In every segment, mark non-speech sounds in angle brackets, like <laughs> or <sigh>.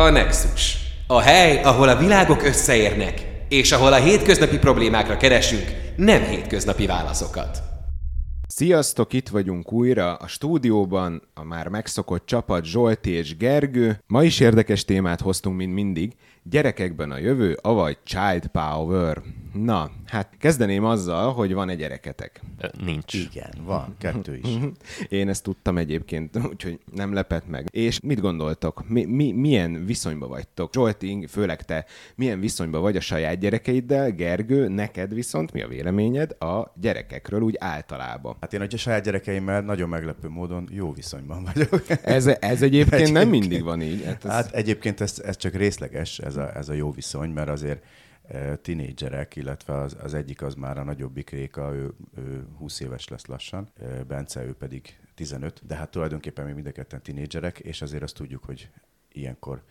A Nexus. A hely, ahol a világok összeérnek, és ahol a hétköznapi problémákra keresünk nem hétköznapi válaszokat. Sziasztok, itt vagyunk újra a stúdióban, a már megszokott csapat Zsolti és Gergő. Ma is érdekes témát hoztunk, mint mindig. Gyerekekben a jövő, avagy Child Power. Na, hát kezdeném azzal, hogy van egy gyereketek. Nincs. Igen, van, kettő is. Én ezt tudtam egyébként, <laughs> úgyhogy nem lepett meg. És mit gondoltok? Mi, mi, milyen viszonyba vagytok? Zsolti, főleg te, milyen viszonyba vagy a saját gyerekeiddel? Gergő, neked viszont mi a véleményed a gyerekekről úgy általában? Hát én a saját gyerekeimmel nagyon meglepő módon jó viszonyban vagyok. Ez, ez egyébként <laughs> nem mindig van így. Hát, ez... hát egyébként ez, ez csak részleges, ez a, ez a jó viszony, mert azért tinédzserek, illetve az, az egyik az már a nagyobbik Réka, ő, ő 20 éves lesz lassan, Bence, ő pedig 15, de hát tulajdonképpen mi mind a ketten tinédzserek, és azért azt tudjuk, hogy ilyenkor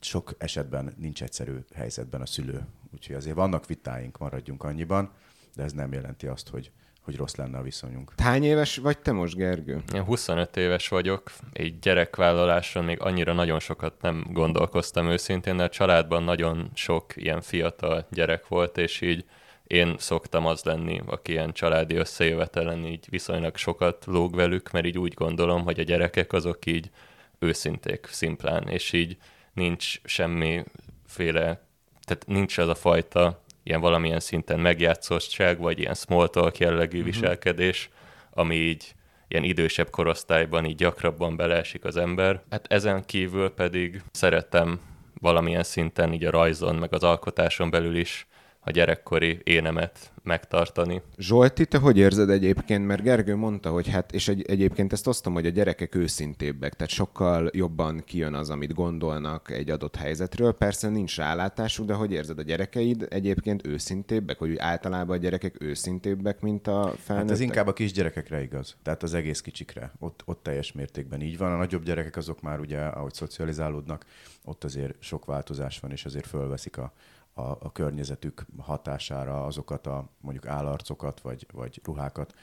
sok esetben nincs egyszerű helyzetben a szülő. Úgyhogy azért vannak vitáink, maradjunk annyiban, de ez nem jelenti azt, hogy hogy rossz lenne a viszonyunk. Hány éves vagy te most, Gergő? Én 25 éves vagyok, egy gyerekvállalásra még annyira nagyon sokat nem gondolkoztam őszintén, de a családban nagyon sok ilyen fiatal gyerek volt, és így én szoktam az lenni, aki ilyen családi összejövetelen így viszonylag sokat lóg velük, mert így úgy gondolom, hogy a gyerekek azok így őszinték szimplán, és így nincs semmiféle, tehát nincs az a fajta ilyen valamilyen szinten megjátszottság, vagy ilyen small talk jellegű uh-huh. viselkedés, ami így ilyen idősebb korosztályban így gyakrabban beleesik az ember. Hát ezen kívül pedig szeretem valamilyen szinten így a rajzon, meg az alkotáson belül is a gyerekkori énemet megtartani. Zsolti, te hogy érzed egyébként? Mert Gergő mondta, hogy hát, és egy, egyébként ezt osztom, hogy a gyerekek őszintébbek, tehát sokkal jobban kijön az, amit gondolnak egy adott helyzetről. Persze nincs rálátásuk, de hogy érzed a gyerekeid egyébként őszintébbek, hogy általában a gyerekek őszintébbek, mint a felnőttek? Hát ez inkább a kisgyerekekre igaz, tehát az egész kicsikre. Ott, ott teljes mértékben így van. A nagyobb gyerekek azok már ugye, ahogy szocializálódnak, ott azért sok változás van, és azért fölveszik a, a, a környezetük hatására azokat a mondjuk állarcokat vagy, vagy ruhákat,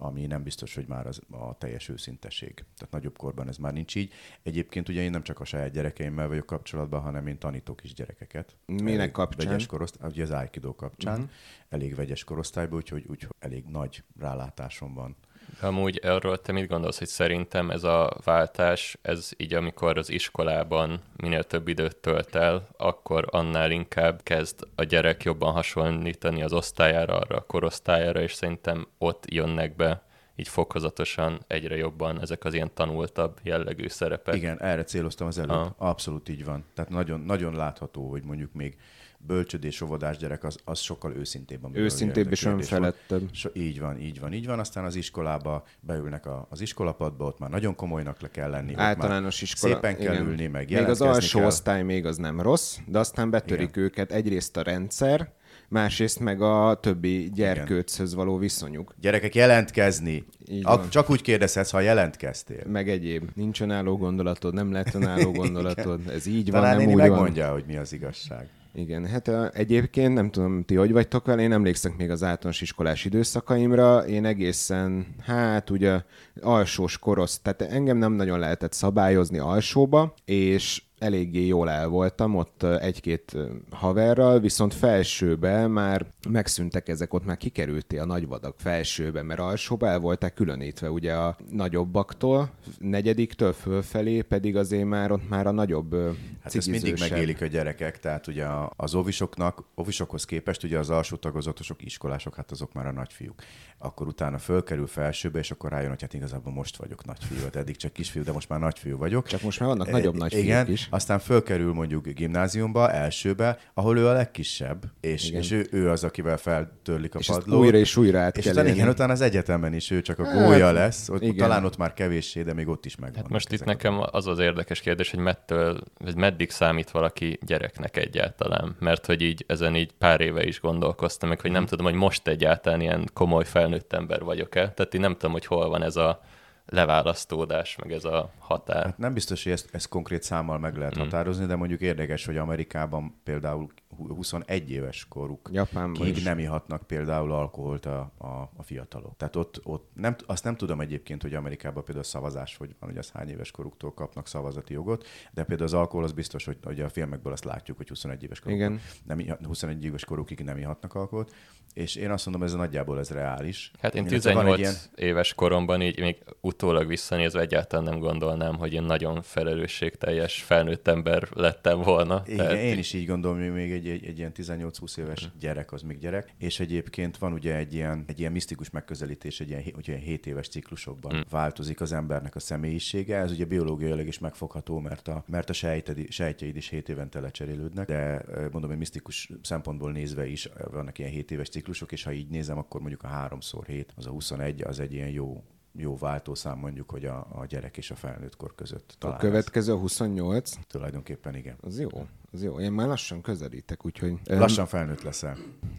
ami nem biztos, hogy már az a teljes őszinteség. Tehát nagyobb korban ez már nincs így. Egyébként ugye én nem csak a saját gyerekeimmel vagyok kapcsolatban, hanem én tanítok is gyerekeket. Minek kapcsán? Vegyes korosztály, ugye az Aikido kapcsán. Uh-huh. Elég vegyes korosztályban, úgyhogy úgy, elég nagy rálátásom van Amúgy arról te mit gondolsz, hogy szerintem ez a váltás, ez így amikor az iskolában minél több időt tölt el, akkor annál inkább kezd a gyerek jobban hasonlítani az osztályára, arra a korosztályára, és szerintem ott jönnek be így fokozatosan egyre jobban ezek az ilyen tanultabb jellegű szerepek. Igen, erre céloztam az előtt. Aha. Abszolút így van. Tehát nagyon, nagyon látható, hogy mondjuk még bölcsödés, óvodás gyerek az, az sokkal őszintébb. Őszintébb és önfelettebb. So, így van, így van, így van. Aztán az iskolába beülnek a, az iskolapadba, ott már nagyon komolynak le kell lenni. Általános iskola. Szépen kell igen. ülni, meg Még az alsó kell. osztály még az nem rossz, de aztán betörik igen. őket egyrészt a rendszer, másrészt meg a többi gyerkőchöz való viszonyuk. Gyerekek, jelentkezni! A, csak úgy kérdezhetsz, ha jelentkeztél. Meg egyéb. Nincs önálló gondolatod, nem lehet önálló <laughs> gondolatod. Ez így Talán van, nem úgy megmondja, van. hogy mi az igazság. Igen, hát egyébként nem tudom, ti hogy vagytok vele, én emlékszem még az általános iskolás időszakaimra, én egészen, hát ugye alsós korosz, tehát engem nem nagyon lehetett szabályozni alsóba, és eléggé jól el voltam ott egy-két haverral, viszont felsőbe már megszűntek ezek, ott már kikerültél a nagyvadak felsőbe, mert alsóba el voltak különítve ugye a nagyobbaktól, negyediktől fölfelé pedig azért már ott már a nagyobb Hát ezt mindig megélik a gyerekek, tehát ugye az ovisoknak, ovisokhoz képest ugye az alsó tagozatosok, iskolások, hát azok már a nagyfiúk. Akkor utána fölkerül felsőbe, és akkor rájön, hogy hát igazából most vagyok nagyfiú, hát eddig csak kisfiú, de most már nagyfiú vagyok. Csak most már vannak nagyobb nagyfiúk Igen, is aztán fölkerül mondjuk gimnáziumba, elsőbe, ahol ő a legkisebb, és, és ő, ő az, akivel feltörlik a és padlót. újra és újra át és kell utána, igen, utána az egyetemen is ő csak a hát, gólya lesz, ott, igen. talán ott már kevéssé, de még ott is megvan. Hát most itt nekem az az érdekes kérdés, hogy mettől, hogy meddig számít valaki gyereknek egyáltalán, mert hogy így ezen így pár éve is gondolkoztam, meg hogy nem tudom, hogy most egyáltalán ilyen komoly felnőtt ember vagyok-e, tehát én nem tudom, hogy hol van ez a leválasztódás, meg ez a határ. Hát nem biztos, hogy ezt, ezt konkrét számmal meg lehet mm. határozni, de mondjuk érdekes, hogy Amerikában például 21 éves koruk Japánban kig is. nem ihatnak például alkoholt a, a, a fiatalok. Tehát ott, ott nem, azt nem tudom egyébként, hogy Amerikában például szavazás, hogy van, hogy az hány éves koruktól kapnak szavazati jogot, de például az alkohol az biztos, hogy, hogy a filmekből azt látjuk, hogy 21 éves koruk, Igen. nem, iha- 21 éves korukig nem ihatnak alkoholt, és én azt mondom, ez nagyjából ez reális. Hát én van 18 egy ilyen- éves koromban így még utólag visszanézve egyáltalán nem gondolnám, hogy én nagyon felelősségteljes felnőtt ember lettem volna. Igen, én is így gondolom, hogy még egy, egy, egy ilyen 18-20 éves Mhm. gyerek az még gyerek, és egyébként van ugye egy ilyen, egy ilyen misztikus megközelítés, egy ilyen, hogy ilyen 7 éves ciklusokban Mhm. változik az embernek a személyisége. Ez ugye biológiailag is megfogható, mert a, mert a sejted, sejtjeid is 7 évente lecserélődnek, de mondom, hogy misztikus szempontból nézve is vannak ilyen 7 éves ciklusok, és ha így nézem, akkor mondjuk a 3x7, az a 21, az egy ilyen jó jó váltószám mondjuk, hogy a, a gyerek és a felnőtt kor között A talán ez. következő a 28, Tulajdonképpen igen. az jó, az jó. Én már lassan közelítek, úgyhogy... Lassan felnőtt leszel.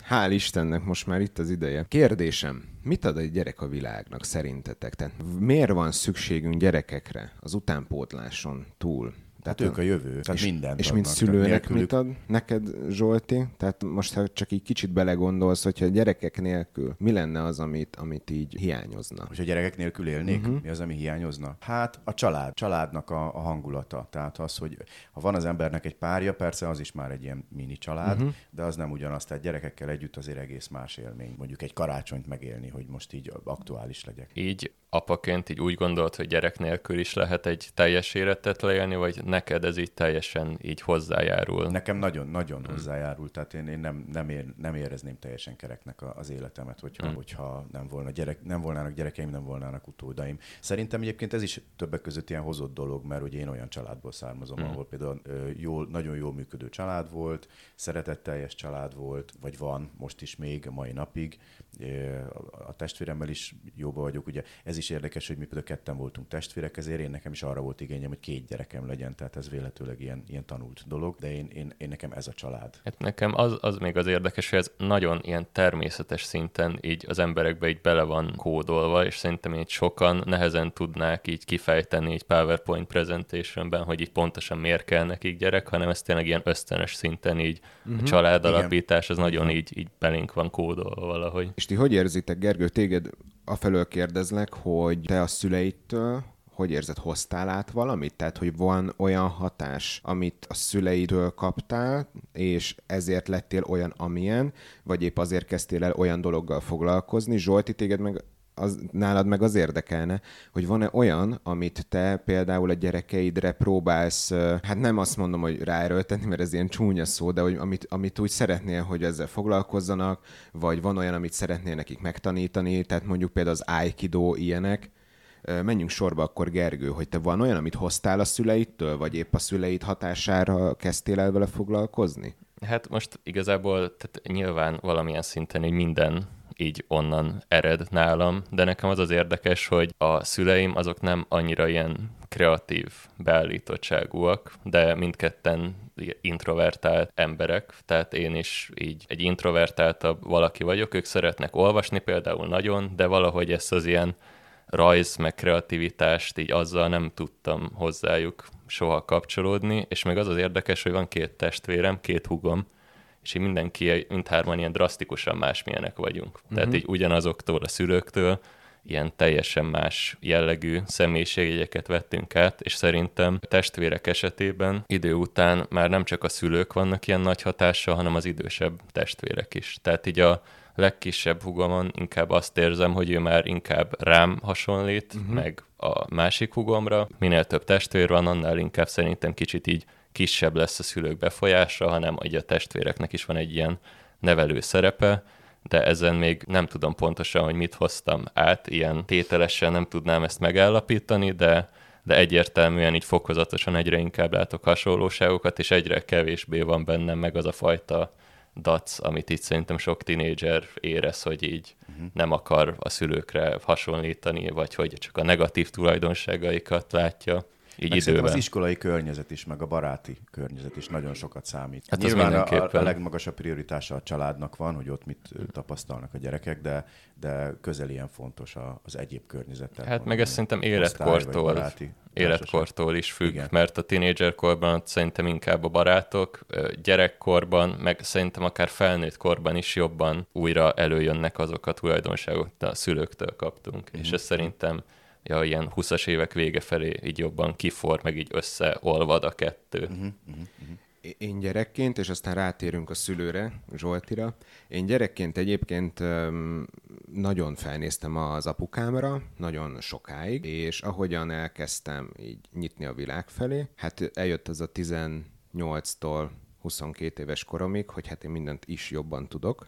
Hál' Istennek, most már itt az ideje. Kérdésem, mit ad egy gyerek a világnak szerintetek? Tehát miért van szükségünk gyerekekre az utánpótláson túl? Tehát ők a jövő, tehát és, mindent És mint szülőnek tehát mit ad neked, Zsolti? Tehát most, ha csak így kicsit belegondolsz, hogyha gyerekek nélkül mi lenne az, amit, amit így hiányozna? Hogy a gyerekek nélkül élnék, uh-huh. mi az, ami hiányozna? Hát a család, családnak a, a hangulata. Tehát az, hogy ha van az embernek egy párja, persze az is már egy ilyen mini család, uh-huh. de az nem ugyanaz. Tehát gyerekekkel együtt azért egész más élmény. Mondjuk egy karácsonyt megélni, hogy most így aktuális legyek. Így apaként így úgy gondolt, hogy gyerek nélkül is lehet egy teljes életet leélni, vagy neked ez így teljesen így hozzájárul? Nekem nagyon-nagyon hmm. hozzájárult, tehát én, én nem, nem, ér, nem érezném teljesen kereknek a, az életemet, hogyha, hmm. hogyha nem, volna gyerek, nem volnának gyerekeim, nem volnának utódaim. Szerintem egyébként ez is többek között ilyen hozott dolog, mert ugye én olyan családból származom, hmm. ahol például jól, nagyon jól működő család volt, szeretetteljes család volt, vagy van most is még a mai napig. A, testvéremmel is jóba vagyok, ugye ez is érdekes, hogy mi például ketten voltunk testvérek, ezért én nekem is arra volt igényem, hogy két gyerekem legyen, tehát ez véletőleg ilyen, ilyen tanult dolog, de én, én, én nekem ez a család. Hát nekem az, az még az érdekes, hogy ez nagyon ilyen természetes szinten így az emberekbe így bele van kódolva, és szerintem így sokan nehezen tudnák így kifejteni így PowerPoint presentationben, hogy így pontosan miért kell nekik gyerek, hanem ez tényleg ilyen ösztönös szinten így uh-huh. a családalapítás, az nagyon így, így belénk van kódolva valahogy. És ti hogy érzitek, Gergő, téged afelől kérdezlek, hogy te a szüleidtől hogy érzed, hoztál át valamit? Tehát, hogy van olyan hatás, amit a szüleidől kaptál, és ezért lettél olyan, amilyen, vagy épp azért kezdtél el olyan dologgal foglalkozni. Zsolti, téged meg az, nálad meg az érdekelne, hogy van-e olyan, amit te például a gyerekeidre próbálsz, hát nem azt mondom, hogy ráerőltetni, mert ez ilyen csúnya szó, de hogy amit, amit úgy szeretnél, hogy ezzel foglalkozzanak, vagy van olyan, amit szeretnél nekik megtanítani, tehát mondjuk például az Aikido ilyenek, menjünk sorba akkor, Gergő, hogy te van olyan, amit hoztál a szüleidtől, vagy épp a szüleid hatására kezdtél el vele foglalkozni? Hát most igazából tehát nyilván valamilyen szinten így minden így onnan ered nálam, de nekem az az érdekes, hogy a szüleim azok nem annyira ilyen kreatív beállítottságúak, de mindketten introvertált emberek, tehát én is így egy introvertáltabb valaki vagyok, ők szeretnek olvasni például nagyon, de valahogy ezt az ilyen rajz, meg kreativitást, így azzal nem tudtam hozzájuk soha kapcsolódni, és még az az érdekes, hogy van két testvérem, két hugom, és így mindenki, mindhárman ilyen drasztikusan másmilyenek vagyunk. Uh-huh. Tehát így ugyanazoktól a szülőktől ilyen teljesen más jellegű személyiségjegyeket vettünk át, és szerintem a testvérek esetében idő után már nem csak a szülők vannak ilyen nagy hatással, hanem az idősebb testvérek is. Tehát így a legkisebb hugomon inkább azt érzem, hogy ő már inkább rám hasonlít, uh-huh. meg a másik hugomra. Minél több testvér van, annál inkább szerintem kicsit így kisebb lesz a szülők befolyása, hanem hogy a testvéreknek is van egy ilyen nevelő szerepe, de ezen még nem tudom pontosan, hogy mit hoztam át, ilyen tételesen nem tudnám ezt megállapítani, de, de egyértelműen így fokozatosan egyre inkább látok hasonlóságokat, és egyre kevésbé van bennem meg az a fajta dac, amit itt szerintem sok tinédzser érez, hogy így uh-huh. nem akar a szülőkre hasonlítani, vagy hogy csak a negatív tulajdonságaikat látja. Így Meg időben. az iskolai környezet is, meg a baráti környezet is nagyon sokat számít. Hát Nyilván a, a, legmagasabb prioritása a családnak van, hogy ott mit tapasztalnak a gyerekek, de, de közel ilyen fontos az egyéb környezet. Tehát Hát meg ez szerintem életkortól, baráti életkortól is függ, Igen. mert a tínédzserkorban szerintem inkább a barátok, gyerekkorban, meg szerintem akár felnőtt korban is jobban újra előjönnek azok a tulajdonságok, a szülőktől kaptunk. Mhm. És ez szerintem ja, ilyen 20-as évek vége felé így jobban kifor, meg így összeolvad a kettő. Mhm. Én gyerekként, és aztán rátérünk a szülőre, Zsoltira. Én gyerekként egyébként nagyon felnéztem az apukámra, nagyon sokáig, és ahogyan elkezdtem így nyitni a világ felé, hát eljött az a 18-tól 22 éves koromig, hogy hát én mindent is jobban tudok.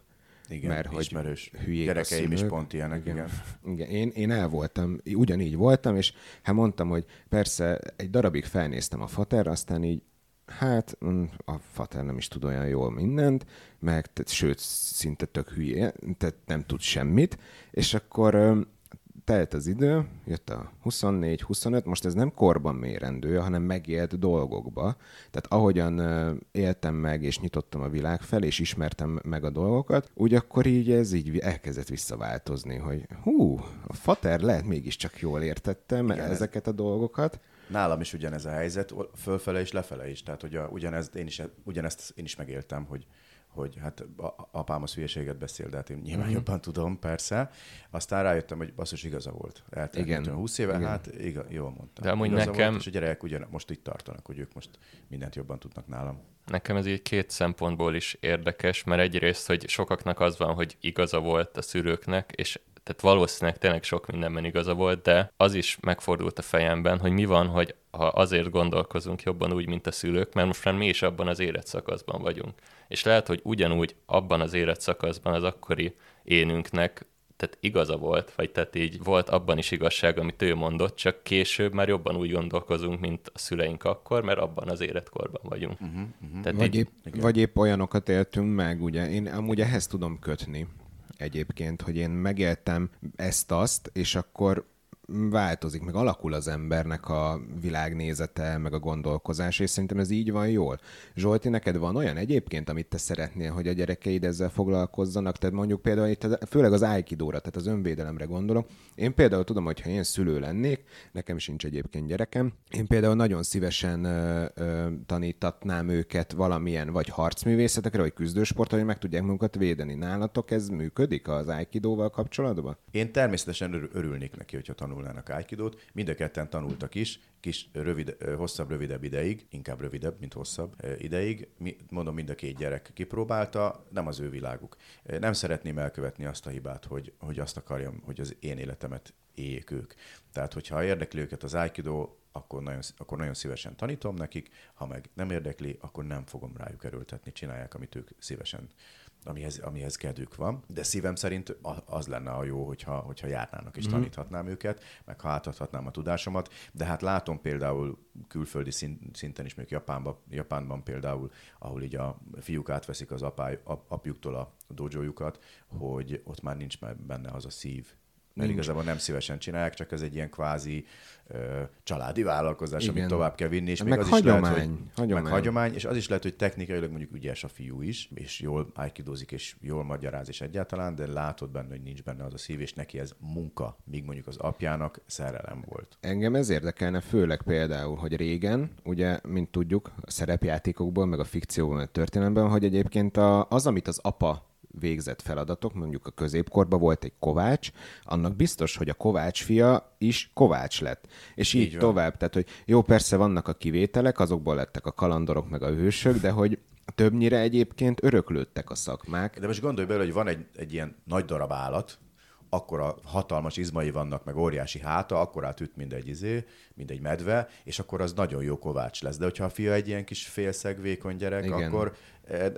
Igen, mert hogy ismerős. hülyék Gyerekeim is pont ilyenek, igen. Igen, én, én el voltam, ugyanígy voltam, és hát mondtam, hogy persze egy darabig felnéztem a faterra, aztán így, hát mm, a fater nem is tud olyan jól mindent, meg sőt, szinte tök hülye, tehát nem tud semmit, és akkor telt az idő, jött a 24-25, most ez nem korban mérendő, hanem megélt dolgokba. Tehát ahogyan éltem meg, és nyitottam a világ fel, és ismertem meg a dolgokat, úgy akkor így ez így elkezdett visszaváltozni, hogy hú, a fater lehet mégiscsak jól értette Igen, ez- ezeket a dolgokat. Nálam is ugyanez a helyzet, fölfele és lefele is. Tehát, hogy a, ugyanezt, én is, ugyanezt én is megéltem, hogy, hogy hát apám az hülyeséget beszél, de hát én nyilván Mhm. jobban tudom, persze. Aztán rájöttem, hogy basszus igaza volt. Eltelt Igen. Igen. 20 éve, Igen. hát igaz, jól mondtam. De amúgy igaza nekem- Volt, és a gyerekek ugyan, most itt tartanak, hogy ők most mindent jobban tudnak nálam. Nekem ez így két szempontból is érdekes, mert egyrészt, hogy sokaknak az van, hogy igaza volt a szülőknek, és tehát valószínűleg tényleg sok mindenben igaza volt, de az is megfordult a fejemben, hogy mi van, hogy ha azért gondolkozunk jobban úgy, mint a szülők, mert most már mi is abban az életszakaszban vagyunk. És lehet, hogy ugyanúgy abban az életszakaszban az akkori énünknek tehát igaza volt, vagy tehát így volt abban is igazság, amit ő mondott, csak később már jobban úgy gondolkozunk, mint a szüleink akkor, mert abban az életkorban vagyunk. Uh-huh, uh-huh. Tehát Vagy így, épp, vagy épp olyanokat éltünk meg, ugye. Én amúgy ehhez tudom kötni egyébként, hogy én megéltem ezt-azt, és akkor változik, meg alakul az embernek a világnézete, meg a gondolkozás, és szerintem ez így van jól. Zsolti, neked van olyan egyébként, amit te szeretnél, hogy a gyerekeid ezzel foglalkozzanak? Tehát mondjuk például itt, főleg az aikidóra, tehát az önvédelemre gondolok. Én például tudom, hogy ha én szülő lennék, nekem sincs egyébként gyerekem, én például nagyon szívesen ö, ö, tanítatnám őket valamilyen vagy harcművészetekre, vagy küzdősportra, hogy meg tudják magukat védeni. Nálatok ez működik az aikidóval kapcsolatban? Én természetesen örül- örülnék neki, hogyha tanulnának Aikidót. Mind a ketten tanultak is, kis, rövid, hosszabb, rövidebb ideig, inkább rövidebb, mint hosszabb ideig. Mondom, mind a két gyerek kipróbálta, nem az ő világuk. Nem szeretném elkövetni azt a hibát, hogy, hogy azt akarjam, hogy az én életemet éljék ők. Tehát, hogyha érdekli őket az Aikido, akkor nagyon, akkor nagyon szívesen tanítom nekik, ha meg nem érdekli, akkor nem fogom rájuk erőltetni, csinálják, amit ők szívesen amihez, amihez kedvük van, de szívem szerint az lenne a jó, hogyha, hogyha járnának és taníthatnám őket, meg ha átadhatnám a tudásomat, de hát látom például külföldi szinten is, mondjuk Japánban, Japánban például, ahol így a fiúk átveszik az apály, ap, apjuktól a dojójukat, hogy ott már nincs benne az a szív, mert Nincs. igazából nem szívesen csinálják, csak ez egy ilyen kvázi ö, családi vállalkozás, Igen. amit tovább kell vinni, és Meg még az hagyomány, is lehet, hogy hagyomány. Meg hagyomány, és az is lehet, hogy technikailag mondjuk ügyes a fiú is, és jól aikidozik, és jól magyaráz is egyáltalán, de látod benne, hogy nincs benne az a szív, és neki ez munka, míg mondjuk az apjának szerelem volt. Engem ez érdekelne főleg például, hogy régen, ugye, mint tudjuk, a szerepjátékokból, meg a fikcióban, a történelemben, hogy egyébként a, az, amit az apa végzett feladatok, mondjuk a középkorban volt egy kovács, annak biztos, hogy a kovács fia is kovács lett. És így, Így van. tovább. Tehát, hogy jó, persze vannak a kivételek, azokból lettek a kalandorok, meg a hősök, de hogy többnyire egyébként öröklődtek a szakmák. De most gondolj bele, hogy van egy, egy ilyen nagy darab állat, akkor a hatalmas izmai vannak, meg óriási háta, akkor átüt, mint egy izé, mint egy medve, és akkor az nagyon jó kovács lesz. De hogyha a fia egy ilyen kis félszeg, vékony gyerek, Igen. Akkor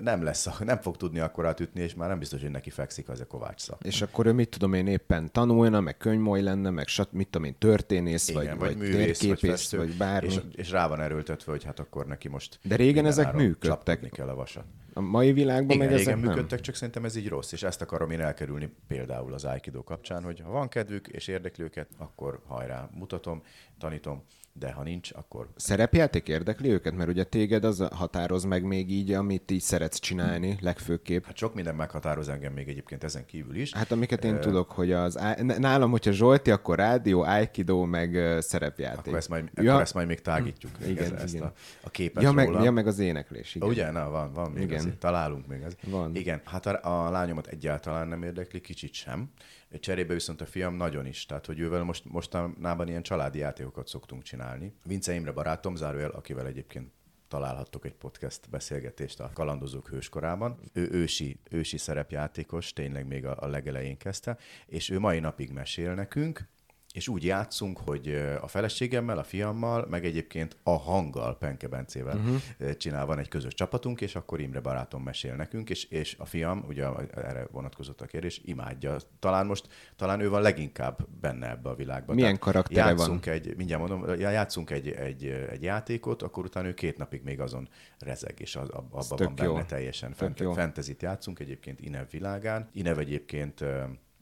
nem lesz, nem fog tudni akkor átütni, és már nem biztos, hogy neki fekszik az a kovács szak. És akkor ő mit tudom én éppen tanulna, meg könyvmoly lenne, meg sat, mit tudom én, történész, Igen, vagy, vagy, vagy, művész, vagy térképész, festő, vagy bármi. És, és rá van erőltetve, hogy hát akkor neki most De régen ezek működtek. kell a vasat. A mai világban Igen, meg ezek nem. működtek, csak szerintem ez így rossz, és ezt akarom én elkerülni például az Aikido kapcsán, hogy ha van kedvük és érdekli őket, akkor hajrá, mutatom, tanítom, de ha nincs, akkor Szerepjáték érdekli őket? Mert ugye téged az határoz meg még így, amit így szeretsz csinálni legfőképp. hát sok minden meghatároz engem még egyébként ezen kívül is. Hát amiket én tudok, hogy az... Nálam, hogyha Zsolti, akkor rádió, aikido, meg szerepjáték. Akkor ezt majd, Ja. akkor ezt majd még tágítjuk. Még Igen, ezt, ezt igen. a, a képet Ja meg, róla. ja, meg az éneklés, igen. Ugye? Na, van, van még Igen. azért. Találunk még ez. Van. Igen, hát a, a lányomat egyáltalán nem érdekli, kicsit sem. Cserébe viszont a fiam nagyon is, tehát hogy ővel most, mostanában ilyen családi játékokat szoktunk csinálni. Vince Imre barátom, zárójel, akivel egyébként találhattok egy podcast beszélgetést a Kalandozók hőskorában. Ő ősi, ősi szerepjátékos, tényleg még a, a legelején kezdte, és ő mai napig mesél nekünk, és úgy játszunk, hogy a feleségemmel, a fiammal, meg egyébként a hanggal, Penke Bencével uh-huh. csinál, van egy közös csapatunk, és akkor Imre barátom mesél nekünk, és, és a fiam, ugye erre vonatkozott a kérdés, imádja. Talán most, talán ő van leginkább benne ebbe a világban. Milyen Tehát karaktere van? játszunk Egy, mindjárt mondom, já- játszunk egy, egy, egy játékot, akkor utána ő két napig még azon rezeg, és az, ab- abban tök van benne jó. teljesen. Fent, fentezit játszunk egyébként Inev világán. Inev egyébként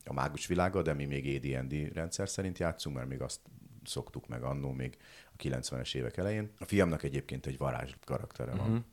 a mágus világa, de mi még AD&D rendszer szerint játszunk, mert még azt szoktuk meg annó még a 90-es évek elején. A fiamnak egyébként egy varázs karaktere van. Uh-huh.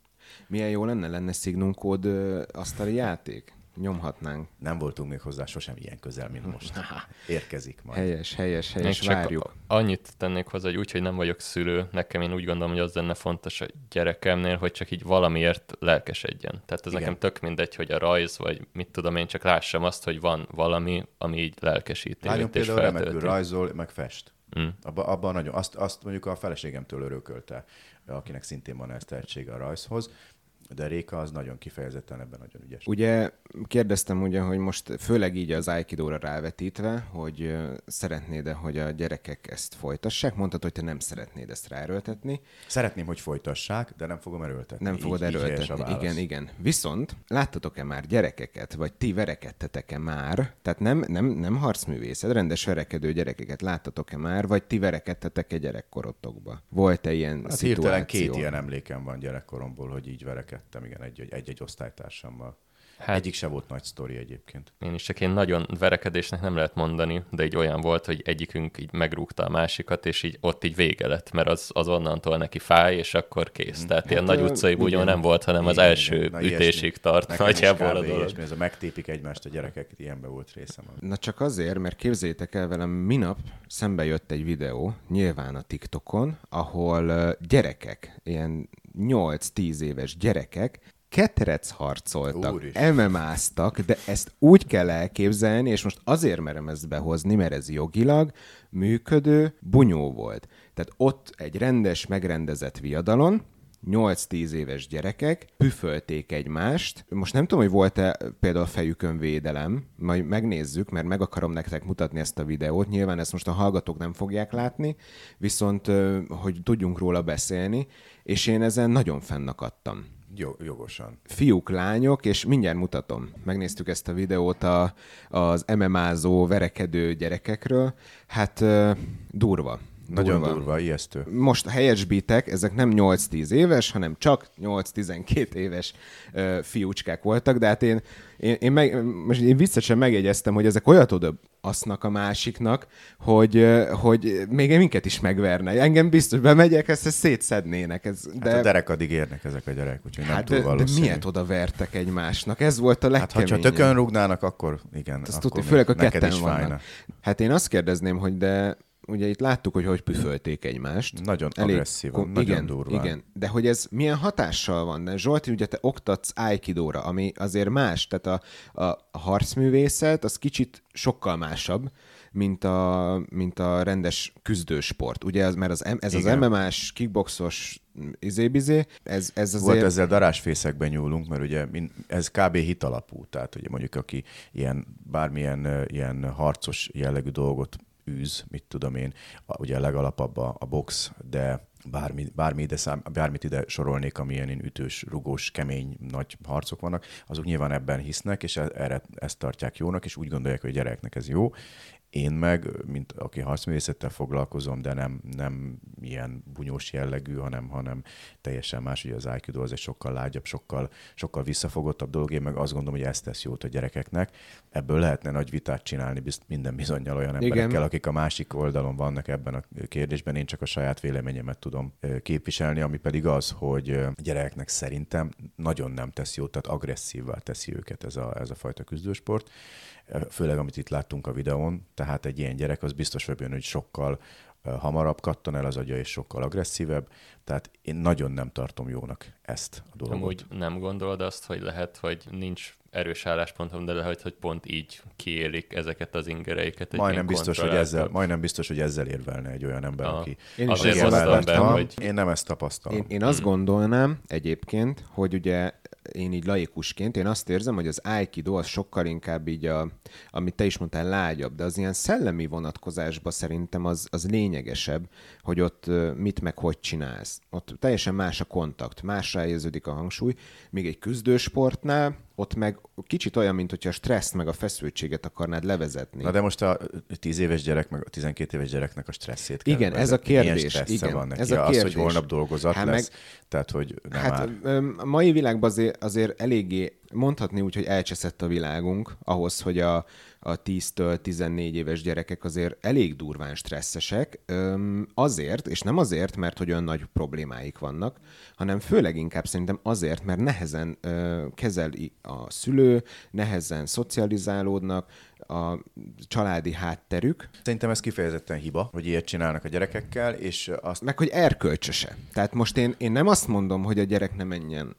Milyen jó lenne, lenne Signum kód asztali játék? Nyomhatnánk. Nem voltunk még hozzá sosem ilyen közel, mint most. <laughs> Érkezik majd. Helyes, helyes, Még helyes, csak várjuk. annyit tennék hozzá, hogy úgy, hogy nem vagyok szülő, nekem én úgy gondolom, hogy az lenne fontos a gyerekemnél, hogy csak így valamiért lelkesedjen. Tehát ez Igen. nekem tök mindegy, hogy a rajz, vagy mit tudom én, csak lássam azt, hogy van valami, ami így lelkesíti Lányom például remekül feltölti. rajzol, meg fest. Mm. Abban abba nagyon, azt, azt mondjuk a feleségemtől örökölte, akinek szintén van ez tehetsége a rajzhoz, de Réka az nagyon kifejezetten ebben nagyon ügyes. Ugye kérdeztem ugye, hogy most főleg így az Aikidóra rávetítve, hogy szeretnéd-e, hogy a gyerekek ezt folytassák? Mondtad, hogy te nem szeretnéd ezt ráerőltetni. Szeretném, hogy folytassák, de nem fogom erőltetni. Nem fogod így, így erőltetni. válasz. igen, igen. Viszont láttatok-e már gyerekeket, vagy ti verekedtetek-e már? Tehát nem, nem, nem harcművészet, rendes verekedő gyerekeket láttatok-e már, vagy ti verekedtetek-e gyerekkorotokba? Volt-e ilyen Hát szituáció? hirtelen két ilyen emlékem van gyerekkoromból, hogy így verekedtem, igen, egy- egy- egy-egy osztálytársammal. Hát- Egyik se volt nagy sztori egyébként. Én is csak én nagyon verekedésnek nem lehet mondani, de így olyan volt, hogy egyikünk így megrúgta a másikat, és így ott így vége lett, mert az, az onnantól neki fáj, és akkor kész. Tehát ilyen Hát, nagy ö, utcai igen. nem volt, hanem az Igen, első igen. Na, ilyesmi. ütésig tart Nekem nagyjából a dolog. Ilyesmi, ez a megtépik egymást a gyerekek, ilyenbe volt részem. Na csak azért, mert képzeljétek el velem, minap szembe jött egy videó, nyilván a TikTokon, ahol gyerekek, ilyen 8-10 éves gyerekek ketrec harcoltak. MMA-ztak, de ezt úgy kell elképzelni, és most azért merem ezt behozni, mert ez jogilag működő bunyó volt. Tehát ott egy rendes, megrendezett viadalon, 8-10 éves gyerekek püfölték egymást. Most nem tudom, hogy volt-e például a fejükön védelem, majd megnézzük, mert meg akarom nektek mutatni ezt a videót. Nyilván ezt most a hallgatók nem fogják látni, viszont hogy tudjunk róla beszélni, és én ezen nagyon fennakadtam jogosan. fiúk, lányok, és mindjárt mutatom. Megnéztük ezt a videót a, az MMA-zó, verekedő gyerekekről. Hát durva. Nagyon durva, ijesztő. Most helyesbítek, ezek nem 8-10 éves, hanem csak 8-12 éves ö, fiúcskák voltak, de hát én, én, én, meg, most én viccesen megjegyeztem, hogy ezek olyat oda asznak a másiknak, hogy, hogy még minket is megverne. Engem biztos bemegyek, ezt, szétszednének. Ez, De... Hát a derek addig érnek ezek a gyerek, úgyhogy nem Hát túl de, de valószínű. miért oda vertek egymásnak? Ez volt a Hát, legkeményebb. ha tökön rúgnának, akkor igen. Azt akkor tudni, főleg a ketten vannak. fájna. Hát én azt kérdezném, hogy de ugye itt láttuk, hogy hogy püfölték egymást. Nagyon agresszívan, ko- nagyon igen, durván. Igen, de hogy ez milyen hatással van? De Zsolti, ugye te oktatsz Aikidóra, ami azért más, tehát a, a, harcművészet az kicsit sokkal másabb, mint a, mint a rendes küzdősport. Ugye, ez, mert az, ez Igen. az MMA-s, kickboxos izébizé, ez, ez azért... Volt ezzel darásfészekben nyúlunk, mert ugye ez kb. hitalapú, tehát ugye mondjuk aki ilyen bármilyen ilyen harcos jellegű dolgot űz, mit tudom én, a- ugye a legalapabb a, a box, de bármi, bármi ide szám, bármit ide sorolnék, amilyen ilyen ütős, rugós, kemény, nagy harcok vannak, azok nyilván ebben hisznek, és e- erre ezt tartják jónak, és úgy gondolják, hogy a gyereknek ez jó. Én meg, mint aki harcművészettel foglalkozom, de nem, nem ilyen bunyós jellegű, hanem, hanem teljesen más, ugye az Aikido az egy sokkal lágyabb, sokkal, sokkal visszafogottabb dolog. Én meg azt gondolom, hogy ezt tesz jót a gyerekeknek. Ebből lehetne nagy vitát csinálni bizt, minden bizonyal olyan emberekkel, Igen. akik a másik oldalon vannak ebben a kérdésben. Én csak a saját véleményemet tudom képviselni, ami pedig az, hogy a gyerekeknek szerintem nagyon nem tesz jót, tehát agresszívvá teszi őket ez a, ez a fajta küzdősport főleg amit itt láttunk a videón, tehát egy ilyen gyerek az biztos vagy benne, hogy sokkal hamarabb kattan el az agya, és sokkal agresszívebb, tehát én nagyon nem tartom jónak ezt a dolgot. Amúgy nem gondolod azt, hogy lehet, hogy nincs erős álláspontom, de lehet, hogy pont így kiélik ezeket az ingereiket. Majdnem biztos, hogy ezzel, majdnem biztos, hogy ezzel érvelne egy olyan ember, Aha. aki... Én is azért be, hogy... Én nem ezt tapasztalom. Én, én azt hmm. gondolnám egyébként, hogy ugye én így laikusként, én azt érzem, hogy az Aikido az sokkal inkább így, a, amit te is mondtál, lágyabb, de az ilyen szellemi vonatkozásban szerintem az, az lényegesebb, hogy ott mit meg hogy csinálsz. Ott teljesen más a kontakt, másra helyeződik a hangsúly, míg egy küzdősportnál ott meg kicsit olyan, mint hogyha a stresszt meg a feszültséget akarnád levezetni. Na de most a 10 éves gyerek, meg a 12 éves gyereknek a stresszét kell Igen, vezetni. ez a kérdés. Igen, van neki. Ez a kérdés. Az, hogy holnap dolgozat hát lesz, meg, tehát hogy nem hát, áll. A mai világban azért, azért eléggé mondhatni úgy, hogy elcseszett a világunk ahhoz, hogy a, a 10-től 14 éves gyerekek azért elég durván stresszesek, azért, és nem azért, mert hogy olyan nagy problémáik vannak, hanem főleg inkább szerintem azért, mert nehezen kezeli a szülő, nehezen szocializálódnak, a családi hátterük. Szerintem ez kifejezetten hiba, hogy ilyet csinálnak a gyerekekkel, és azt... Meg, hogy erkölcsöse. Tehát most én, én nem azt mondom, hogy a gyerek ne menjen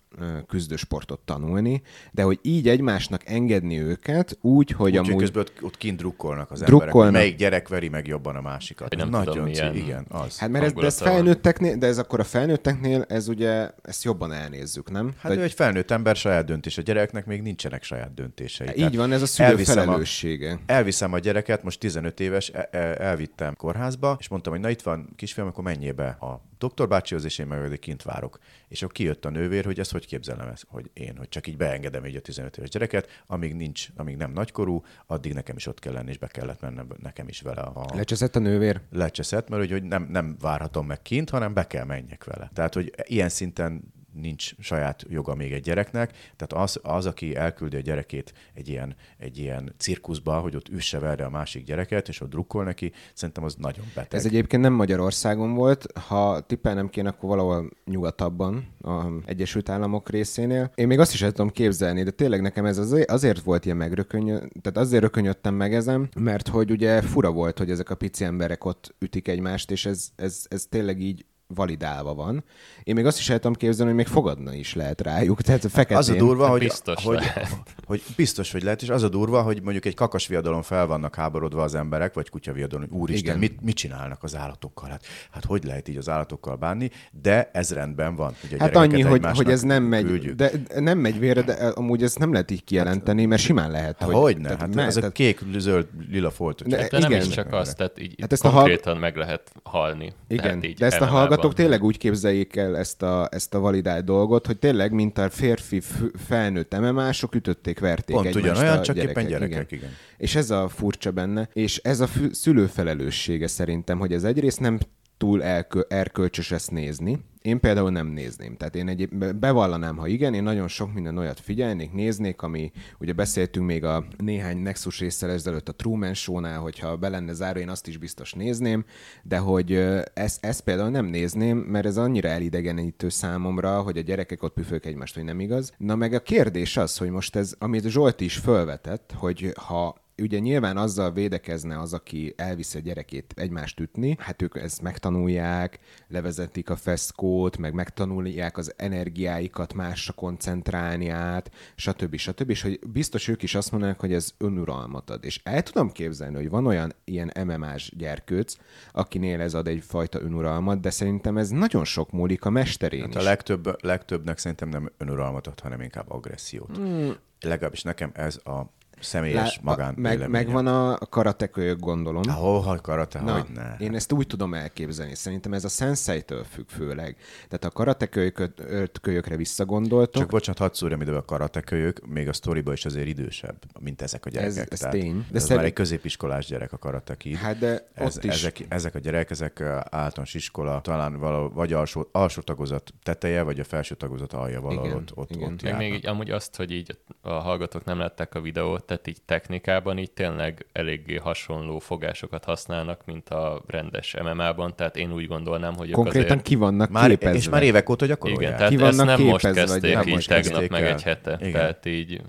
küzdősportot tanulni, de hogy így egymásnak engedni őket úgy, hogy úgy, amúgy... közben ott, ott kint drukkolnak az drukkolnak. emberek, hogy melyik gyerek veri meg jobban a másikat. Nem Nagyon tudom, milyen igen, az. Hát mert ez, de ez felnőtteknél, de ez akkor a felnőtteknél, ez ugye, ezt jobban elnézzük, nem? Hát de, ő egy felnőtt ember saját döntés, a gyereknek még nincsenek saját döntései. Hát így van, ez a szülő felelőssége. A, elviszem a gyereket, most 15 éves, el, e- elvittem kórházba, és mondtam, hogy na itt van kisfiam, akkor menjél be a doktor bácsihoz, és én meg kint várok. És akkor kijött a nővér, hogy ezt hogy képzelem ezt, hogy én, hogy csak így beengedem így a 15 éves gyereket, amíg nincs, amíg nem nagykorú, addig nekem is ott kell lenni, és be kellett mennem nekem is vele. A... Lecseszett a nővér? Lecseszett, mert hogy, hogy nem, nem várhatom meg kint, hanem be kell menjek vele. Tehát, hogy ilyen szinten nincs saját joga még egy gyereknek, tehát az, az aki elküldi a gyerekét egy ilyen, egy ilyen cirkuszba, hogy ott üsse vele a másik gyereket, és ott drukkol neki, szerintem az nagyon beteg. Ez egyébként nem Magyarországon volt, ha tippelnem kéne, akkor valahol nyugatabban, a Egyesült Államok részénél. Én még azt is el tudom képzelni, de tényleg nekem ez azért, volt ilyen megrököny, tehát azért rökönyödtem meg ezen, mert hogy ugye fura volt, hogy ezek a pici emberek ott ütik egymást, és ez, ez, ez tényleg így validálva van. Én még azt is tudom képzelni, hogy még fogadna is lehet rájuk. Tehát feketén... Az a durva, hogy, biztos hogy, lehet. hogy, biztos, hogy lehet, és az a durva, hogy mondjuk egy kakasviadalon fel vannak háborodva az emberek, vagy kutyaviadalon, hogy úristen, mit, mit, csinálnak az állatokkal? Hát, hát hogy lehet így az állatokkal bánni? De ez rendben van. Hogy a hát annyi, hogy, hogy ez nem megy, küldjük. de nem megy vére, de amúgy ez nem lehet így kijelenteni, mert simán lehet. Hát, hogy, ne, hát ez tehát, a kék, zöld, lila folt. De, de nem is csak azt, tehát így hát ezt konkrétan a hal... meg lehet halni. Igen, de ezt a hallgatók tényleg úgy képzeljék el ezt a, ezt a validált dolgot, hogy tényleg, mint a férfi felnőtt MMA-sok ütötték, verték Pont ugyanolyan, csak gyerekek, éppen gyerekek, igen. igen. És ez a furcsa benne, és ez a szülő felelőssége szerintem, hogy ez egyrészt nem túl elkö- erkölcsös ezt nézni. Én például nem nézném. Tehát én egy, bevallanám, ha igen, én nagyon sok minden olyat figyelnék, néznék, ami ugye beszéltünk még a néhány Nexus résszel ezelőtt a Truman Show-nál, hogyha be lenne záró, én azt is biztos nézném, de hogy ezt, ezt például nem nézném, mert ez annyira elidegenítő számomra, hogy a gyerekek ott püfők egymást, hogy nem igaz. Na meg a kérdés az, hogy most ez, amit Zsolt is felvetett, hogy ha ugye nyilván azzal védekezne az, aki elviszi a gyerekét egymást ütni, hát ők ezt megtanulják, levezetik a feszkót, meg megtanulják az energiáikat másra koncentrálni át, stb. stb. És hogy biztos ők is azt mondanak, hogy ez önuralmat ad. És el tudom képzelni, hogy van olyan ilyen MMA-s gyerkőc, akinél ez ad egyfajta önuralmat, de szerintem ez nagyon sok múlik a mesterén hát is. a legtöbb, legtöbbnek szerintem nem önuralmat ad, hanem inkább agressziót. Mm. Legalábbis nekem ez a Személyes magán meg, véleménye. megvan a karatekölyök, gondolom. Ahol, ha karate, Na, hogy ne. én ezt úgy tudom elképzelni. Szerintem ez a sensei-től függ főleg. Tehát a karatekölyökre visszagondoltok. Csak bocsánat, hadd szúrjam ide a karatekölyök, még a sztoriba is azért idősebb, mint ezek a gyerekek. ez Tehát tény. De ez szerint- már egy középiskolás gyerek a karateki. Hát de ez, ott is- ezek, ezek a gyerekek, ezek általános iskola, talán valahol, vagy alsó, alsó tagozat teteje, vagy a felső tagozat alja valahol Igen, ott, ott, igen. ott Meg járnak. még így, amúgy azt, hogy így a hallgatók nem látták a videót, tehát így technikában így tényleg eléggé hasonló fogásokat használnak, mint a rendes MMA-ban, tehát én úgy gondolnám, hogy Konkrétan azért... ki vannak Már, képezve. és már évek óta gyakorolják. Igen, tehát Ki ezt nem most képezve, vagy kezdték nem így most tegnap, meg el. egy hete. Igen. Tehát így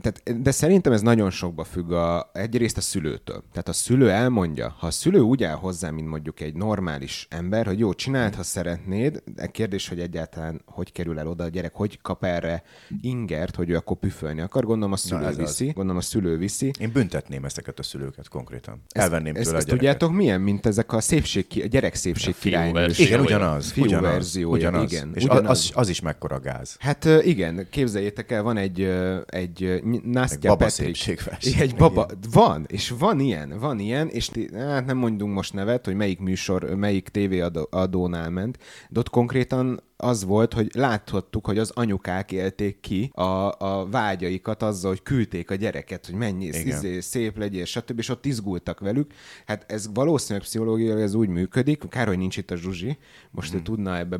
Tehát, de szerintem ez nagyon sokba függ a, egyrészt a szülőtől. Tehát a szülő elmondja, ha a szülő úgy áll hozzá, mint mondjuk egy normális ember, hogy jó, csináld, ha szeretnéd, de kérdés, hogy egyáltalán hogy kerül el oda a gyerek, hogy kap erre ingert, hogy ő akkor püfölni akar, gondolom a szülő az. viszi, gondolom a szülő viszi. Én büntetném ezeket a szülőket konkrétan. Elvenném ezt, tőle ezt a gyereket. tudjátok milyen, mint ezek a szépség, a gyerek szépség A verzió. Igen, ugyanaz. Fiú ugyanaz, verziója, ugyanaz. igen, És ugyanaz. Az, az, is mekkora gáz. Hát igen, képzeljétek el, van egy, egy Nastya baba szépségverseny. Egy baba, van, és van ilyen, van ilyen, és hát nem mondunk most nevet, hogy melyik műsor, melyik tévéadónál ment, de ott konkrétan az volt, hogy láthattuk, hogy az anyukák élték ki a, a vágyaikat azzal, hogy küldték a gyereket, hogy mennyi izé, szép legyél, stb. És ott izgultak velük. Hát ez valószínűleg pszichológiailag ez úgy működik, kár, hogy nincs itt a Zsuzsi, most Hmm. ő tudna ebbe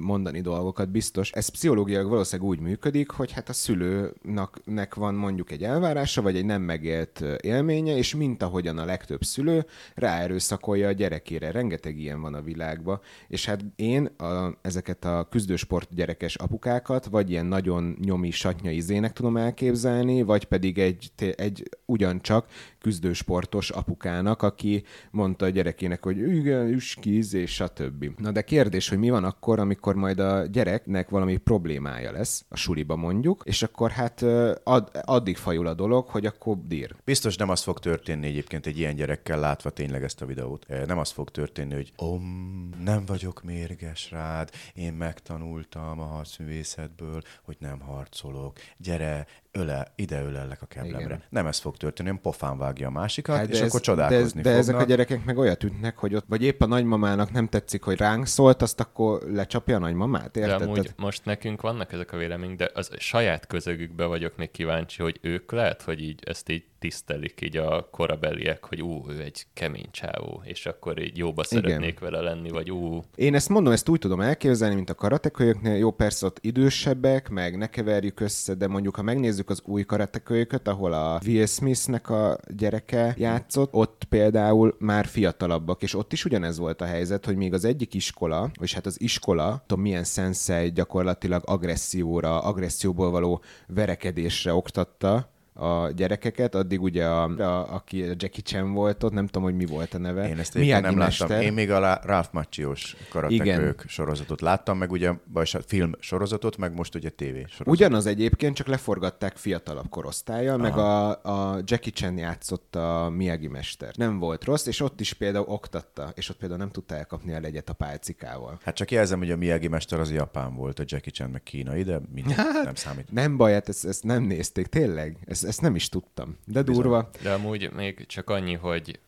mondani dolgokat biztos. Ez pszichológiailag valószínűleg úgy működik, hogy hát a szülőnek nek van mondjuk egy elvárása, vagy egy nem megélt élménye, és mint ahogyan a legtöbb szülő ráerőszakolja a gyerekére. Rengeteg ilyen van a világban. És hát én a, ezeket a küzdősport gyerekes apukákat, vagy ilyen nagyon nyomi satnyai zének tudom elképzelni, vagy pedig egy, egy ugyancsak küzdősportos apukának, aki mondta a gyerekének, hogy igen, üskiz, és stb. Na de kérdés, hogy mi van akkor, amikor majd a gyereknek valami problémája lesz, a suliba mondjuk, és akkor hát ad, addig fajul a dolog, hogy akkor dír. Biztos nem az fog történni egyébként egy ilyen gyerekkel látva tényleg ezt a videót. Nem az fog történni, hogy om, nem vagyok mérges rád, én megtanultam a harcművészetből, hogy nem harcolok, gyere, öle, ide ölellek a keblemre. Igen. Nem ez fog történni, hanem pofán vágja a másikat, hát és ez- akkor csodálkozni de, de ezek a gyerekek meg olyat ütnek, hogy ott, vagy épp a nagymamának nem tetszik, hogy ránk szólt, azt akkor lecsapja a nagymamát, De érted? amúgy Tehát- most nekünk vannak ezek a vélemények, de az saját közögükbe vagyok még kíváncsi, hogy ők lehet, hogy így ezt így tisztelik így a korabeliek, hogy ú, ő egy kemény csávó, és akkor így jóba Igen. szeretnék vele lenni, vagy ú, Én ezt mondom, ezt úgy tudom elképzelni, mint a karatekölyöknél. Jó, persze ott idősebbek, meg ne keverjük össze, de mondjuk, ha megnézzük az új karatekölyököt, ahol a Will Smithnek a gyereke játszott, ott például már fiatalabbak, és ott is ugyanez volt a helyzet, hogy még az egyik iskola, és hát az iskola, tudom milyen szenszei gyakorlatilag agresszióra, agresszióból való verekedésre oktatta a gyerekeket, addig ugye a, a, aki a Jackie Chan volt ott, nem tudom, hogy mi volt a neve. Én ezt éppen nem mester. láttam. Én még a Ralph Macchios karatekők sorozatot láttam, meg ugye, vagy a film sorozatot, meg most ugye tévé sorozatot. Ugyanaz egyébként, csak leforgatták fiatalabb korosztálya, meg a, a Jackie Chan játszott a Miyagi mester. Nem volt rossz, és ott is például oktatta, és ott például nem tudta elkapni a legyet a pálcikával. Hát csak jelzem, hogy a Miyagi mester az japán volt, a Jackie Chan meg kínai, de mindegy, nem számít. Nem baj, hát ezt, ezt nem nézték, tényleg. Ezt, ezt nem is tudtam. De durva. De amúgy még csak annyi, hogy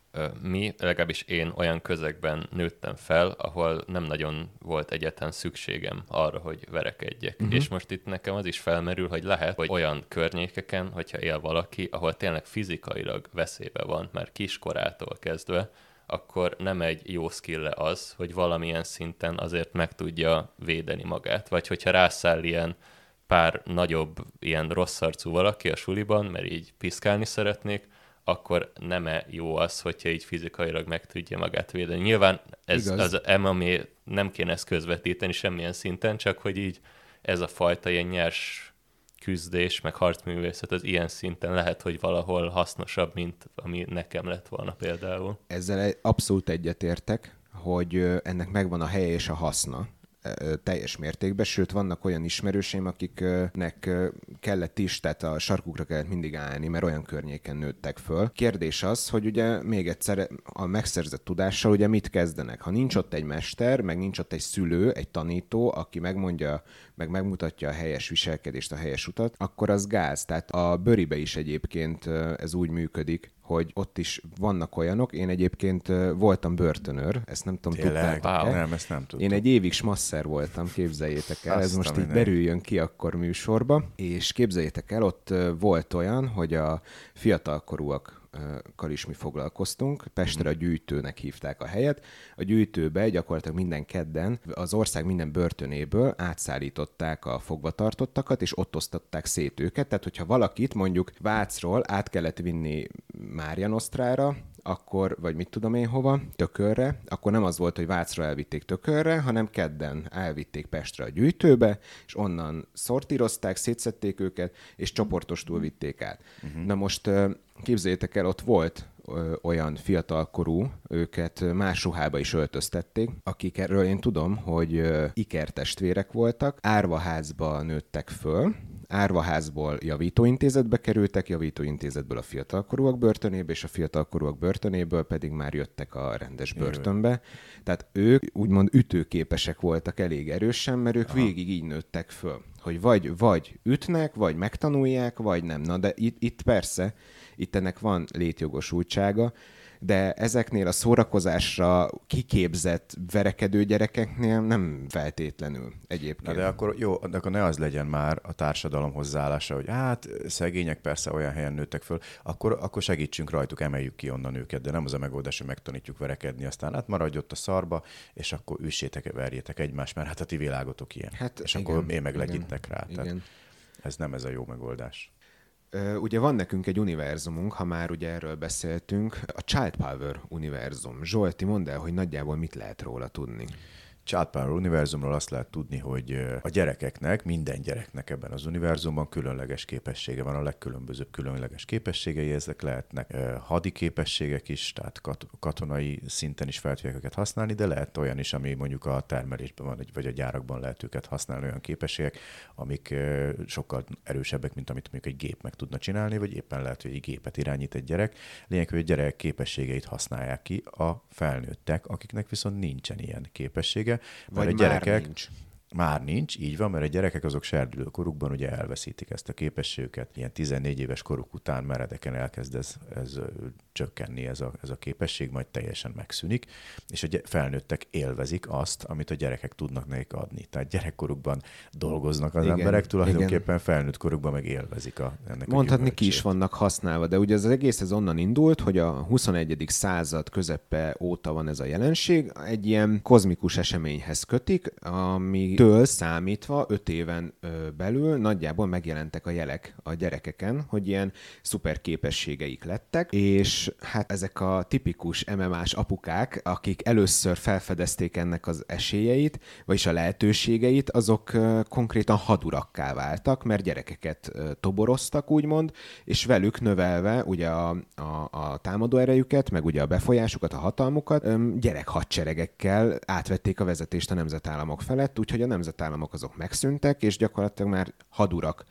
mi, legalábbis én olyan közegben nőttem fel, ahol nem nagyon volt egyetlen szükségem arra, hogy verekedjek. Uh-huh. És most itt nekem az is felmerül, hogy lehet, hogy olyan környékeken, hogyha él valaki, ahol tényleg fizikailag veszélybe van, már kiskorától kezdve, akkor nem egy jó skill az, hogy valamilyen szinten azért meg tudja védeni magát. Vagy hogyha rászáll ilyen pár nagyobb, ilyen rossz arcú valaki a suliban, mert így piszkálni szeretnék, akkor nem-e jó az, hogyha így fizikailag meg tudja magát védeni. Nyilván ez Igaz. az MMA nem kéne ezt közvetíteni semmilyen szinten, csak hogy így ez a fajta ilyen nyers küzdés, meg harcművészet az ilyen szinten lehet, hogy valahol hasznosabb, mint ami nekem lett volna például. Ezzel abszolút egyetértek, hogy ennek megvan a helye és a haszna. Teljes mértékben, sőt vannak olyan ismerőseim, akiknek kellett is, tehát a sarkukra kellett mindig állni, mert olyan környéken nőttek föl. Kérdés az, hogy ugye még egyszer a megszerzett tudással ugye mit kezdenek? Ha nincs ott egy mester, meg nincs ott egy szülő, egy tanító, aki megmondja, meg megmutatja a helyes viselkedést, a helyes utat, akkor az gáz. Tehát a bőribe is egyébként ez úgy működik, hogy ott is vannak olyanok. Én egyébként voltam börtönőr, ezt nem tudom, Tényleg? Wow. Nem, ezt nem tudom. Én egy évig smasszer voltam, képzeljétek el. Azt Ez most így berüljön ki akkor műsorba. És képzeljétek el, ott volt olyan, hogy a fiatalkorúak kal is mi foglalkoztunk. Pestre a mhm. gyűjtőnek hívták a helyet. A gyűjtőbe gyakorlatilag minden kedden az ország minden börtönéből átszállították a fogvatartottakat, és ott osztották szét őket. Tehát, hogyha valakit mondjuk Vácról át kellett vinni Márianosztrára, akkor, vagy mit tudom én hova, tökörre, akkor nem az volt, hogy Vácra elvitték tökörre, hanem kedden elvitték Pestre a gyűjtőbe, és onnan szortírozták, szétszették őket, és csoportostul vitték át. Uh-huh. Na most képzeljétek el, ott volt olyan fiatalkorú, őket más ruhába is öltöztették, akik erről én tudom, hogy ikertestvérek voltak, árvaházba nőttek föl, árvaházból javítóintézetbe kerültek, javítóintézetből a fiatalkorúak börtönébe, és a fiatalkorúak börtönéből pedig már jöttek a rendes börtönbe. Tehát ők úgymond ütőképesek voltak elég erősen, mert ők Aha. végig így nőttek föl, hogy vagy, vagy ütnek, vagy megtanulják, vagy nem. Na de itt, itt persze, itt ennek van létjogosultsága, de ezeknél a szórakozásra kiképzett verekedő gyerekeknél nem feltétlenül egyébként. Na de akkor jó, de akkor ne az legyen már a társadalom hozzáállása, hogy hát szegények persze olyan helyen nőttek föl, akkor, akkor segítsünk rajtuk, emeljük ki onnan őket, de nem az a megoldás, hogy megtanítjuk verekedni, aztán hát maradj ott a szarba, és akkor üssétek, verjétek egymást, mert hát a ti világotok ilyen. Hát, és igen, akkor én meg legyintek rá. Igen. Tehát ez nem ez a jó megoldás. Ugye van nekünk egy univerzumunk, ha már ugye erről beszéltünk, a Child Power univerzum. Zsolti, mondd el, hogy nagyjából mit lehet róla tudni. Child Power univerzumról azt lehet tudni, hogy a gyerekeknek, minden gyereknek ebben az univerzumban különleges képessége van, a legkülönbözőbb különleges képességei, ezek lehetnek hadi képességek is, tehát katonai szinten is fel tudják őket használni, de lehet olyan is, ami mondjuk a termelésben van, vagy a gyárakban lehet őket használni, olyan képességek, amik sokkal erősebbek, mint amit mondjuk egy gép meg tudna csinálni, vagy éppen lehet, hogy egy gépet irányít egy gyerek. Lényeg, hogy a gyerek képességeit használják ki a felnőttek, akiknek viszont nincsen ilyen képessége, vagy a gyerekek, nincs. Már nincs, így van, mert a gyerekek azok serdülőkorukban ugye elveszítik ezt a képességüket. Ilyen 14 éves koruk után meredeken elkezd ez, ez csökkenni ez a, ez a képesség, majd teljesen megszűnik, és a felnőttek élvezik azt, amit a gyerekek tudnak nekik adni. Tehát gyerekkorukban dolgoznak az igen, emberek, tulajdonképpen igen. felnőtt korukban meg élvezik a, ennek Mondhatni a ki is vannak használva, de ugye az egész ez onnan indult, hogy a 21. század közepe óta van ez a jelenség, egy ilyen kozmikus eseményhez kötik, amitől számítva 5 éven belül nagyjából megjelentek a jelek a gyerekeken, hogy ilyen szuper képességeik lettek, és hát ezek a tipikus MMA-s apukák, akik először felfedezték ennek az esélyeit, vagyis a lehetőségeit, azok konkrétan hadurakká váltak, mert gyerekeket toboroztak, úgymond, és velük növelve ugye a, a, a támadó erejüket, meg ugye a befolyásukat, a hatalmukat, gyerek hadseregekkel átvették a vezetést a nemzetállamok felett, úgyhogy a nemzetállamok azok megszűntek, és gyakorlatilag már hadurak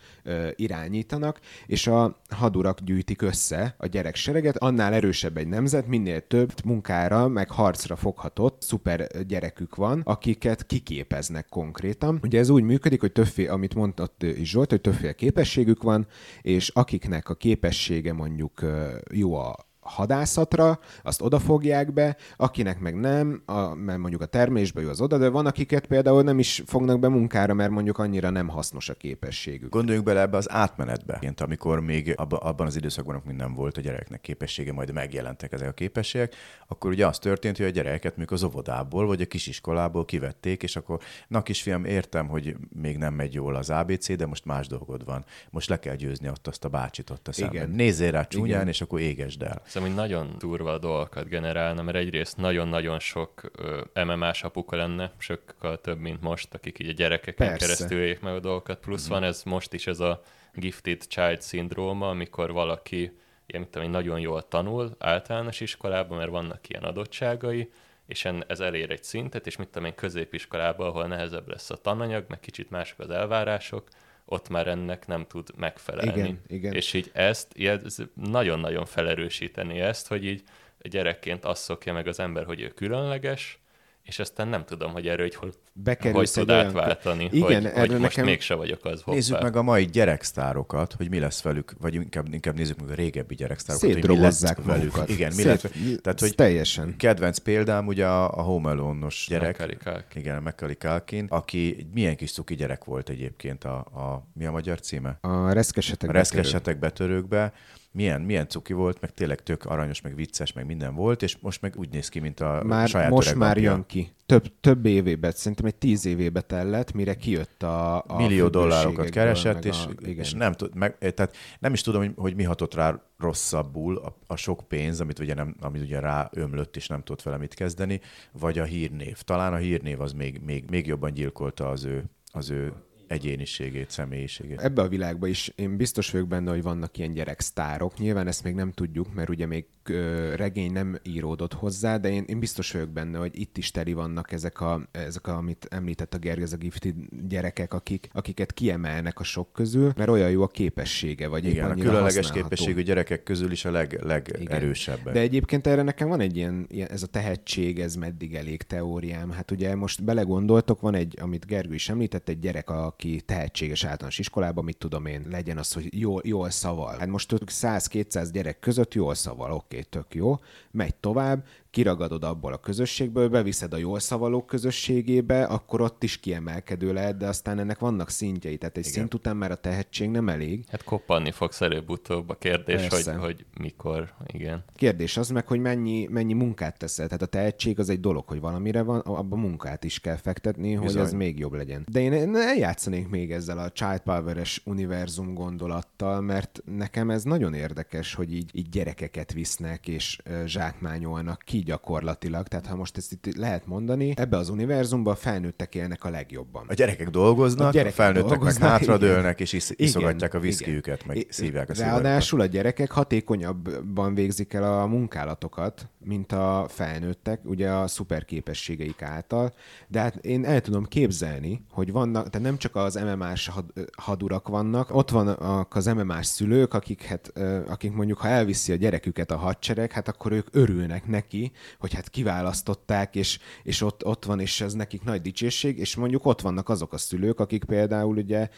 irányítanak, és a hadurak gyűjtik össze a gyerek sereget, annál annál erősebb egy nemzet, minél több munkára, meg harcra foghatott szuper gyerekük van, akiket kiképeznek konkrétan. Ugye ez úgy működik, hogy többféle, amit mondott is Zsolt, hogy többféle képességük van, és akiknek a képessége mondjuk jó a hadászatra, azt odafogják be, akinek meg nem, a, mert mondjuk a termésbe jó az oda, de van akiket például nem is fognak be munkára, mert mondjuk annyira nem hasznos a képességük. Gondoljunk bele ebbe az átmenetbe, Mint amikor még abba, abban az időszakban, amikor nem volt a gyereknek képessége, majd megjelentek ezek a képességek, akkor ugye az történt, hogy a gyereket mondjuk az óvodából vagy a kisiskolából kivették, és akkor, na kisfiam, értem, hogy még nem megy jól az ABC, de most más dolgod van. Most le kell győzni ott azt a bácsit ott a szemben. Nézzél rá csúnyán, és akkor égesd el. Szerintem, hogy nagyon durva dolgokat generálna, mert egyrészt nagyon-nagyon sok MMA-s apuka lenne, sokkal több, mint most, akik így a gyerekeken Persze. keresztül éljék meg a dolgokat. Plusz mm-hmm. van ez most is ez a gifted child szindróma, amikor valaki ilyen, tudom, nagyon jól tanul általános iskolában, mert vannak ilyen adottságai, és ez elér egy szintet, és mit tudom én, középiskolában, ahol nehezebb lesz a tananyag, meg kicsit mások az elvárások, ott már ennek nem tud megfelelni. Igen, igen. És így ezt, ez nagyon-nagyon felerősíteni ezt, hogy így gyerekként azt szokja meg az ember, hogy ő különleges, és aztán nem tudom, hogy erről hogy hol, hogy Bekerülsz tud olyan- átváltani, Igen, hogy, erről hogy most nekem- mégse vagyok az. hoppá. Nézzük meg a mai gyereksztárokat, hogy mi lesz velük, vagy inkább, inkább nézzük meg a régebbi gyereksztárokat, hogy mi lesz Szétdrogozzák velük. magukat. Igen, mi Szét- lesz, tehát, hogy teljesen. kedvenc példám ugye a, a Home Alone-os gyerek. Macaulay. Igen, Macaulay Culkin, aki egy milyen kis cuki gyerek volt egyébként a, a mi a magyar címe? A reszkesetek A reszkesetek betörőkbe. Milyen, milyen cuki volt, meg tényleg tök aranyos, meg vicces, meg minden volt, és most meg úgy néz ki, mint a már saját most öreg már jön ki. Több, több évébe, szerintem egy tíz évébe tellett, mire kijött a, a millió dollárokat keresett, és, a, igen. és nem, tud, meg, eh, tehát nem is tudom, hogy, hogy mi hatott rá rosszabbul a, a sok pénz, amit ugye, nem, amit ugye rá ömlött, és nem tudott vele mit kezdeni, vagy a hírnév. Talán a hírnév az még, még, még jobban gyilkolta az ő, az ő egyéniségét, személyiségét. Ebbe a világba is én biztos vagyok benne, hogy vannak ilyen gyereksztárok. Nyilván ezt még nem tudjuk, mert ugye még ö, regény nem íródott hozzá, de én, én biztos vagyok benne, hogy itt is teli vannak ezek, a, ezek a, amit említett a Gergő, ez a gifted gyerekek, akik, akiket kiemelnek a sok közül, mert olyan jó a képessége, vagy Igen, a különleges képességű gyerekek közül is a leg, Igen. legerősebbek. De egyébként erre nekem van egy ilyen, ilyen, ez a tehetség, ez meddig elég teóriám. Hát ugye most belegondoltok, van egy, amit Gergő is említett, egy gyerek, aki tehetséges általános iskolában, mit tudom én, legyen az, hogy jól, jól szaval. Hát most 100-200 gyerek között jól szaval, oké, tök jó. Megy tovább, kiragadod abból a közösségből, beviszed a jól szavalók közösségébe, akkor ott is kiemelkedő lehet, de aztán ennek vannak szintjei, tehát egy szint után már a tehetség nem elég. Hát koppanni fogsz előbb-utóbb a kérdés, hogy, Persze. hogy mikor, igen. Kérdés az meg, hogy mennyi, mennyi munkát teszel. Tehát a tehetség az egy dolog, hogy valamire van, abban munkát is kell fektetni, hogy Bizony. az még jobb legyen. De én eljátszanék még ezzel a Child Power-es univerzum gondolattal, mert nekem ez nagyon érdekes, hogy így, így gyerekeket visznek és zsákmányolnak ki gyakorlatilag. Tehát ha most ezt itt lehet mondani, ebbe az univerzumban a felnőttek élnek a legjobban. A gyerekek dolgoznak, A a, gyerekek felnőttek dolgoznak, meg hátradőlnek, igen. és Igen, iszogatják a igen. viszkijüket, meg I- szívják a. Ráadásul a gyerekek hatékonyabban végzik el a munkálatokat, mint a felnőttek, ugye a szuperképességeik által. De hát én el tudom képzelni, hogy vannak, tehát nem csak az MMA-s had, hadurak vannak, ott vannak az MMA-s szülők, akik, hát, akik mondjuk, ha elviszi a gyereküket a hadsereg, hát akkor ők örülnek neki, hogy hát kiválasztották, és, és ott, ott van, és ez nekik nagy dicsőség, és mondjuk ott vannak azok a szülők, akik például ugye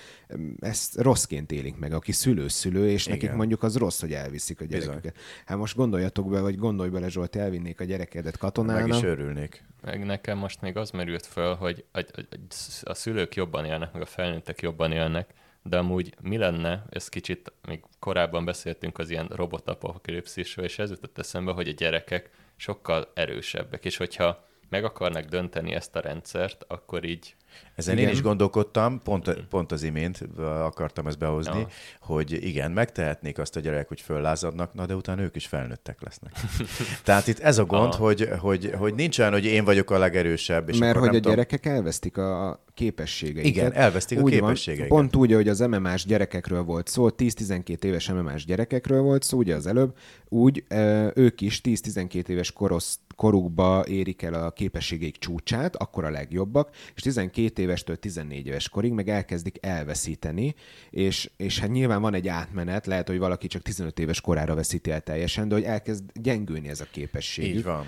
ezt rosszként élik meg, aki szülő-szülő, és nekik Igen. mondjuk az rossz, hogy elviszik a Bizony. gyereküket. Hát most gondoljatok be, vagy gondolj bele, Zsolt, elvinnék a gyerekedet Meg is katonának. örülnék. Meg nekem most még az merült föl, hogy a, a, a szülők jobban élnek, meg a felnőttek jobban élnek, de amúgy mi lenne, ez kicsit, még korábban beszéltünk az ilyen robotapokalipszisről, és ez jutott eszembe, hogy a gyerekek sokkal erősebbek, és hogyha meg akarnak dönteni ezt a rendszert, akkor így Ezen Igen. én is gondolkodtam, pont, pont az imént akartam ezt behozni, Ja. hogy igen, megtehetnék azt a gyerek, hogy föllázadnak, na de utána ők is felnőttek lesznek. <laughs> Tehát itt ez a gond, Aha. hogy, hogy, hogy nincs olyan, hogy én vagyok a legerősebb, és mert akkor hogy a tudom, gyerekek elvesztik a képességeiket. Igen, elvesztik a Úgy van, képességeiket. Pont úgy, hogy az MMA-s gyerekekről volt szó, 10-12 éves MMA-s gyerekekről volt szó, ugye az előbb, úgy ők is 10-12 éves korosz, korukba érik el a képességeik csúcsát, akkor a legjobbak, és 12 évestől 14 éves korig meg elkezdik elveszíteni, és, és hát nyilván van egy átmenet, lehet, hogy valaki csak 15 éves korára veszíti el teljesen, de hogy elkezd gyengülni ez a képesség. Így van.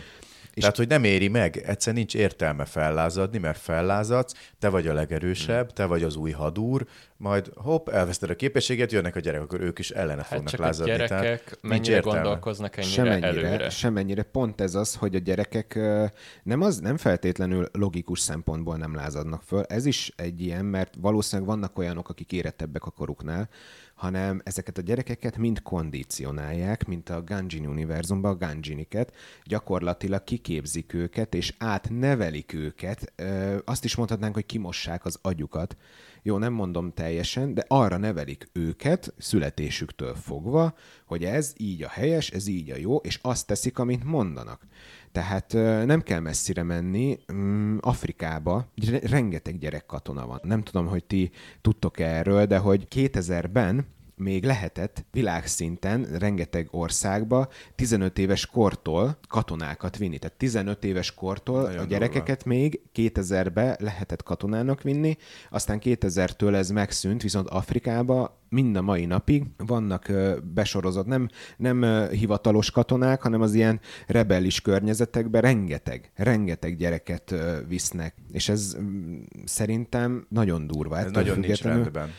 És Tehát, hogy nem éri meg, egyszer nincs értelme fellázadni, mert fellázadsz, te vagy a legerősebb, te vagy az új hadúr, majd hopp, elveszted a képességet, jönnek a gyerekek, akkor ők is ellene hát fognak csak lázadni. a tehát gyerekek nincs mennyire értelme. gondolkoznak ennyire Semennyire, előre. semennyire. Pont ez az, hogy a gyerekek nem, az, nem feltétlenül logikus szempontból nem lázadnak föl. Ez is egy ilyen, mert valószínűleg vannak olyanok, akik érettebbek a koruknál, hanem ezeket a gyerekeket mind kondicionálják, mint a Ganjin univerzumban a Ganjiniket, gyakorlatilag kiképzik őket, és átnevelik őket. Azt is mondhatnánk, hogy kimossák az agyukat. Jó, nem mondom teljesen, de arra nevelik őket születésüktől fogva, hogy ez így a helyes, ez így a jó, és azt teszik, amit mondanak. Tehát nem kell messzire menni. Mm, Afrikába re- rengeteg gyerek katona van. Nem tudom, hogy ti tudtok erről, de hogy 2000-ben még lehetett világszinten rengeteg országba 15 éves kortól katonákat vinni. Tehát 15 éves kortól Nagyon a gyerekeket még 2000-be lehetett katonának vinni, aztán 2000-től ez megszűnt, viszont Afrikába mind a mai napig vannak besorozott, nem, nem hivatalos katonák, hanem az ilyen rebellis környezetekben rengeteg, rengeteg gyereket visznek. És ez mm, szerintem nagyon durva. Ez nagyon nincs rendben.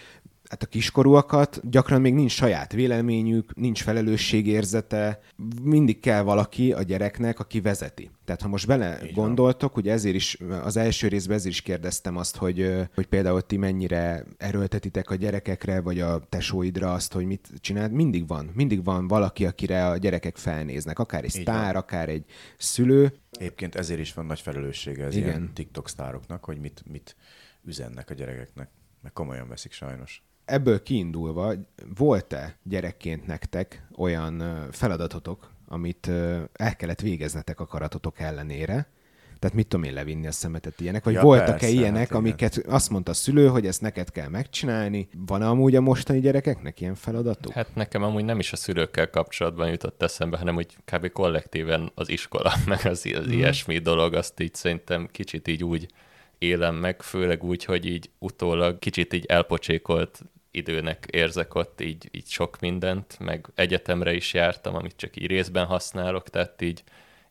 Hát a kiskorúakat gyakran még nincs saját véleményük, nincs felelősségérzete, mindig kell valaki a gyereknek, aki vezeti. Tehát ha most bele Így gondoltok, ugye ezért is, az első részben ezért is kérdeztem azt, hogy, hogy például ti mennyire erőltetitek a gyerekekre, vagy a tesóidra azt, hogy mit csinált. Mindig van, mindig van valaki, akire a gyerekek felnéznek, akár egy Így sztár, akár egy szülő. Egyébként ezért is van nagy felelőssége az Igen. ilyen TikTok sztároknak, hogy mit, mit üzennek a gyerekeknek. Meg komolyan veszik sajnos. Ebből kiindulva, volt-e gyerekként nektek olyan feladatotok, amit el kellett végeznetek akaratotok ellenére? Tehát mit tudom én levinni a szemetet ilyenek? Vagy Ja, voltak-e persze, ilyenek, hát igen. amiket azt mondta a szülő, hogy ezt neked kell megcsinálni? Van amúgy a mostani gyerekeknek ilyen feladatuk? Hát nekem amúgy nem is a szülőkkel kapcsolatban jutott eszembe, hanem úgy kb. kollektíven az iskola, <laughs> meg az, az Mhm. ilyesmi dolog, azt így szerintem kicsit így úgy élem meg, főleg úgy, hogy így utólag kicsit így elpocsékolt időnek érzek ott így, így sok mindent, meg egyetemre is jártam, amit csak így részben használok, tehát így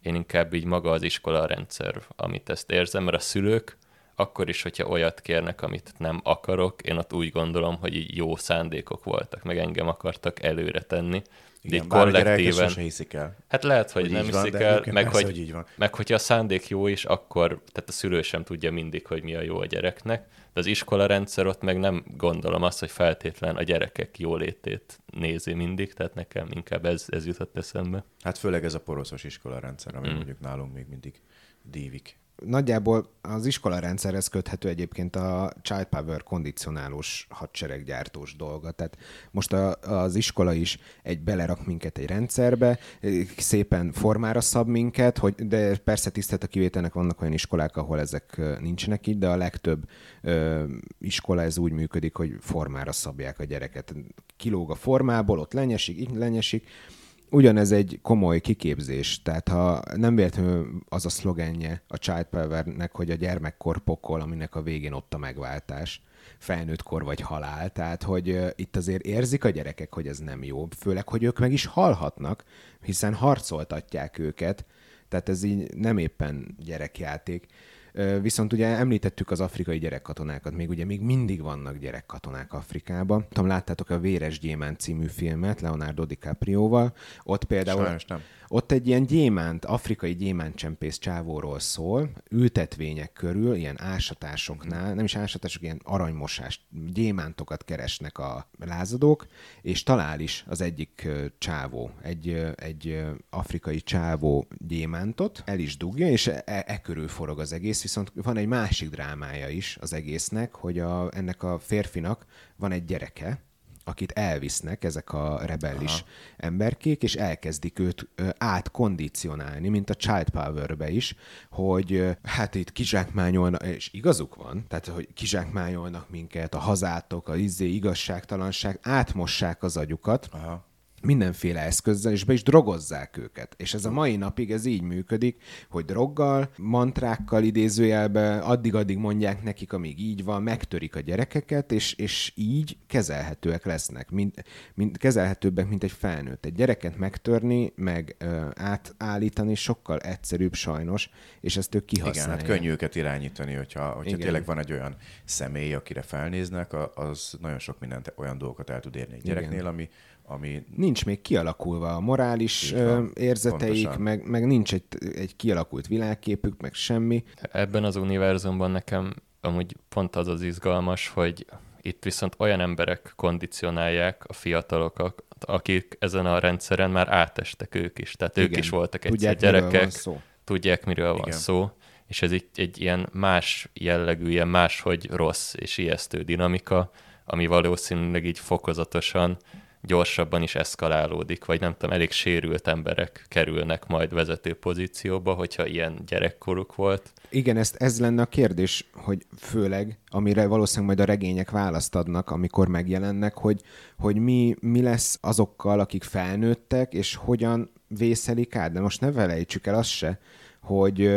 én inkább így maga az iskola rendszer, amit ezt érzem, mert a szülők akkor is, hogyha olyat kérnek, amit nem akarok, én ott úgy gondolom, hogy így jó szándékok voltak, meg engem akartak előre tenni. De Igen, így kollektíven... hiszik el. Hát lehet, hogy, hogy nem van, hiszik el, meg persze, hogy, hogy így van. meg hogyha a szándék jó is, akkor tehát a szülő sem tudja mindig, hogy mi a jó a gyereknek, az iskola rendszer ott meg nem gondolom azt, hogy feltétlen a gyerekek jólétét nézi mindig, tehát nekem inkább ez, ez jutott eszembe. Hát főleg ez a poroszos iskola rendszer, ami Mm. mondjuk nálunk még mindig dívik. Nagyjából az iskola rendszerhez köthető egyébként a Child Power kondicionálós hadsereggyártós dolga. Tehát most a, az iskola is egy belerak minket egy rendszerbe, szépen formára szab minket, hogy, de persze tisztelt a kivételnek vannak olyan iskolák, ahol ezek nincsenek így, de a legtöbb ö, iskola ez úgy működik, hogy formára szabják a gyereket. Kilóg a formából, ott lenyesik, így lenyesik, Ugyanez egy komoly kiképzés, tehát ha nem véletlenül az a szlogenje a Child Power-nek, hogy a gyermekkor pokol, aminek a végén ott a megváltás, felnőttkor vagy halál, tehát hogy itt azért érzik a gyerekek, hogy ez nem jó, főleg, hogy ők meg is halhatnak, hiszen harcoltatják őket, tehát ez így nem éppen gyerekjáték. Viszont ugye említettük az afrikai gyerekkatonákat, még ugye még mindig vannak gyerekkatonák Afrikában. Tudom, láttátok a Véres Gyémánt című filmet Leonardo DiCaprioval. Ott például Sajnos nem. ott egy ilyen gyémánt, afrikai gyémántcsempész csávóról szól, ültetvények körül, ilyen ásatásoknál, nem is ásatások, ilyen aranymosás, gyémántokat keresnek a lázadók, és talál is az egyik csávó, egy, egy afrikai csávó gyémántot, el is dugja, és e, e körül forog az egész, viszont van egy másik drámája is az egésznek, hogy a, ennek a férfinak van egy gyereke, akit elvisznek ezek a rebellis Aha. emberkék, és elkezdik őt átkondicionálni, mint a Child Power-be is, hogy hát itt kizsákmányolnak, és igazuk van, tehát hogy kizsákmányolnak minket, a hazátok, a izé, igazságtalanság, átmossák az agyukat, Aha. Mindenféle eszközzel, és be is drogozzák őket. És ez a mai napig ez így működik, hogy droggal, mantrákkal idézőjelbe, addig-addig mondják nekik, amíg így van, megtörik a gyerekeket, és, és így kezelhetőek lesznek, mint, mint, kezelhetőbbek, mint egy felnőtt. Egy gyereket megtörni, meg ö, átállítani sokkal egyszerűbb sajnos, és ezt ők Igen, kihasználják. hát könnyű őket irányítani, hogyha, hogyha Igen. tényleg van egy olyan személy, akire felnéznek, az nagyon sok mindent, olyan dolgokat el tud érni egy gyereknél, ami, ami nincs még kialakulva a morális van, érzeteik, pontosan. meg, meg nincs egy, egy kialakult világképük, meg semmi. Ebben az univerzumban nekem amúgy pont az az izgalmas, hogy itt viszont olyan emberek kondicionálják a fiatalokat, akik ezen a rendszeren már átestek ők is. Tehát ők Igen. is voltak egyszer Tudják, miről van gyerekek, szó. tudják, miről van Igen. szó, és ez itt egy ilyen más jellegű, ilyen máshogy rossz és ijesztő dinamika, ami valószínűleg így fokozatosan gyorsabban is eszkalálódik, vagy nem tudom, elég sérült emberek kerülnek majd vezető pozícióba, hogyha ilyen gyerekkoruk volt. Igen, ezt, ez lenne a kérdés, hogy főleg, amire valószínűleg majd a regények választ adnak, amikor megjelennek, hogy, hogy mi, mi lesz azokkal, akik felnőttek, és hogyan vészelik át. De most ne felejtsük el azt se, hogy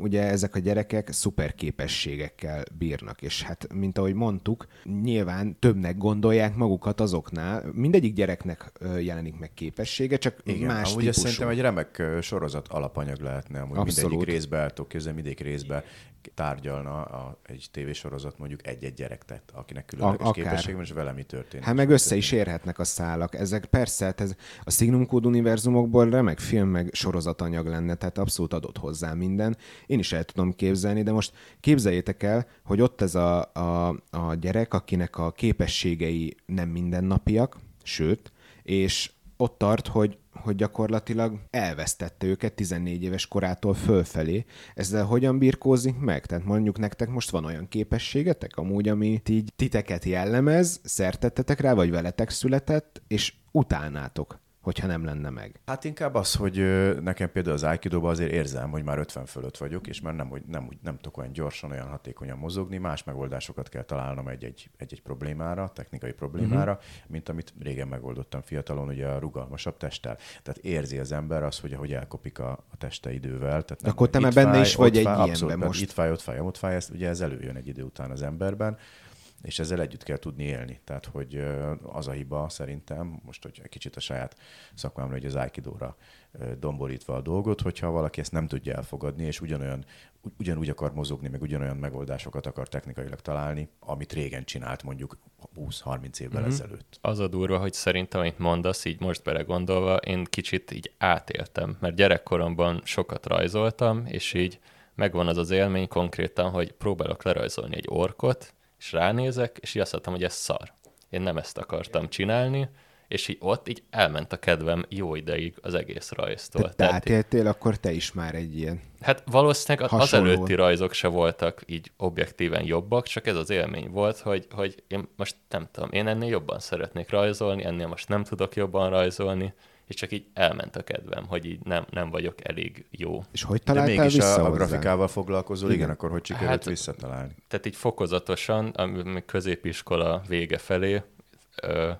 ugye ezek a gyerekek szuper képességekkel bírnak, és hát, mint ahogy mondtuk, nyilván többnek gondolják magukat azoknál. Mindegyik gyereknek jelenik meg képessége, csak Igen, más amúgy típusú. szerintem egy remek sorozat alapanyag lehetne, amúgy Abszolút. mindegyik részbe el tudok képzelni, mindegyik részbe tárgyalna a, egy tévésorozat mondjuk egy-egy gyerek tett, akinek különleges A- akár. képesség van, és vele mi történik. Hát meg össze is érhetnek a szálak. Ezek persze, hát ez a Signum Code univerzumokból remek film meg sorozatanyag lenne, tehát abszolút adott hozzá minden. Én is el tudom képzelni, de most képzeljétek el, hogy ott ez a, a, a gyerek, akinek a képességei nem mindennapiak, sőt, és ott tart, hogy, hogy gyakorlatilag elvesztette őket 14 éves korától fölfelé. Ezzel hogyan birkózik meg? Tehát mondjuk nektek most van olyan képességetek, amúgy, ami így titeket jellemez, szertettetek rá, vagy veletek született, és utálnátok, hogyha nem lenne meg. Hát inkább az, hogy nekem például az aikido azért érzem, hogy már 50 fölött vagyok, és már nem, hogy nem, úgy- nem tudok olyan gyorsan, olyan hatékonyan mozogni, más megoldásokat kell találnom egy-egy, egy-egy problémára, technikai problémára, uh-huh. mint amit régen megoldottam fiatalon, ugye a rugalmasabb testtel. Tehát érzi az ember azt, hogy ahogy elkopik a, a teste idővel. Tehát nem, akkor te már benne fáj, is vagy egy fáj, ilyenben abszolút, most. Itt fáj, ott fáj, ott fáj, ezt, ugye ez előjön egy idő után az emberben és ezzel együtt kell tudni élni. Tehát, hogy az a hiba szerintem, most hogy egy kicsit a saját szakmámra, hogy az Aikidóra domborítva a dolgot, hogyha valaki ezt nem tudja elfogadni, és ugyanolyan, ugy- ugyanúgy akar mozogni, meg ugyanolyan megoldásokat akar technikailag találni, amit régen csinált mondjuk 20-30 évvel Mhm. mm-hmm. ezelőtt. Az a durva, hogy szerintem, amit mondasz, így most belegondolva, én kicsit így átéltem, mert gyerekkoromban sokat rajzoltam, és így megvan az az élmény konkrétan, hogy próbálok lerajzolni egy orkot, és ránézek, és így azt mondtam, hogy ez szar. Én nem ezt akartam csinálni, és így ott így elment a kedvem jó ideig az egész rajztól. Te, átéltél, akkor te is már egy ilyen. Hát valószínűleg az Hasonló. előtti rajzok se voltak így objektíven jobbak, csak ez az élmény volt, hogy, hogy én most nem tudom, én ennél jobban szeretnék rajzolni, ennél most nem tudok jobban rajzolni, és csak így elment a kedvem, hogy így nem, nem vagyok elég jó. És hogy De találtál mégis vissza a, a grafikával foglalkozol, igen, Igen. akkor hogy sikerült Hát- visszatalálni? Tehát így fokozatosan, ami középiskola vége felé, ö,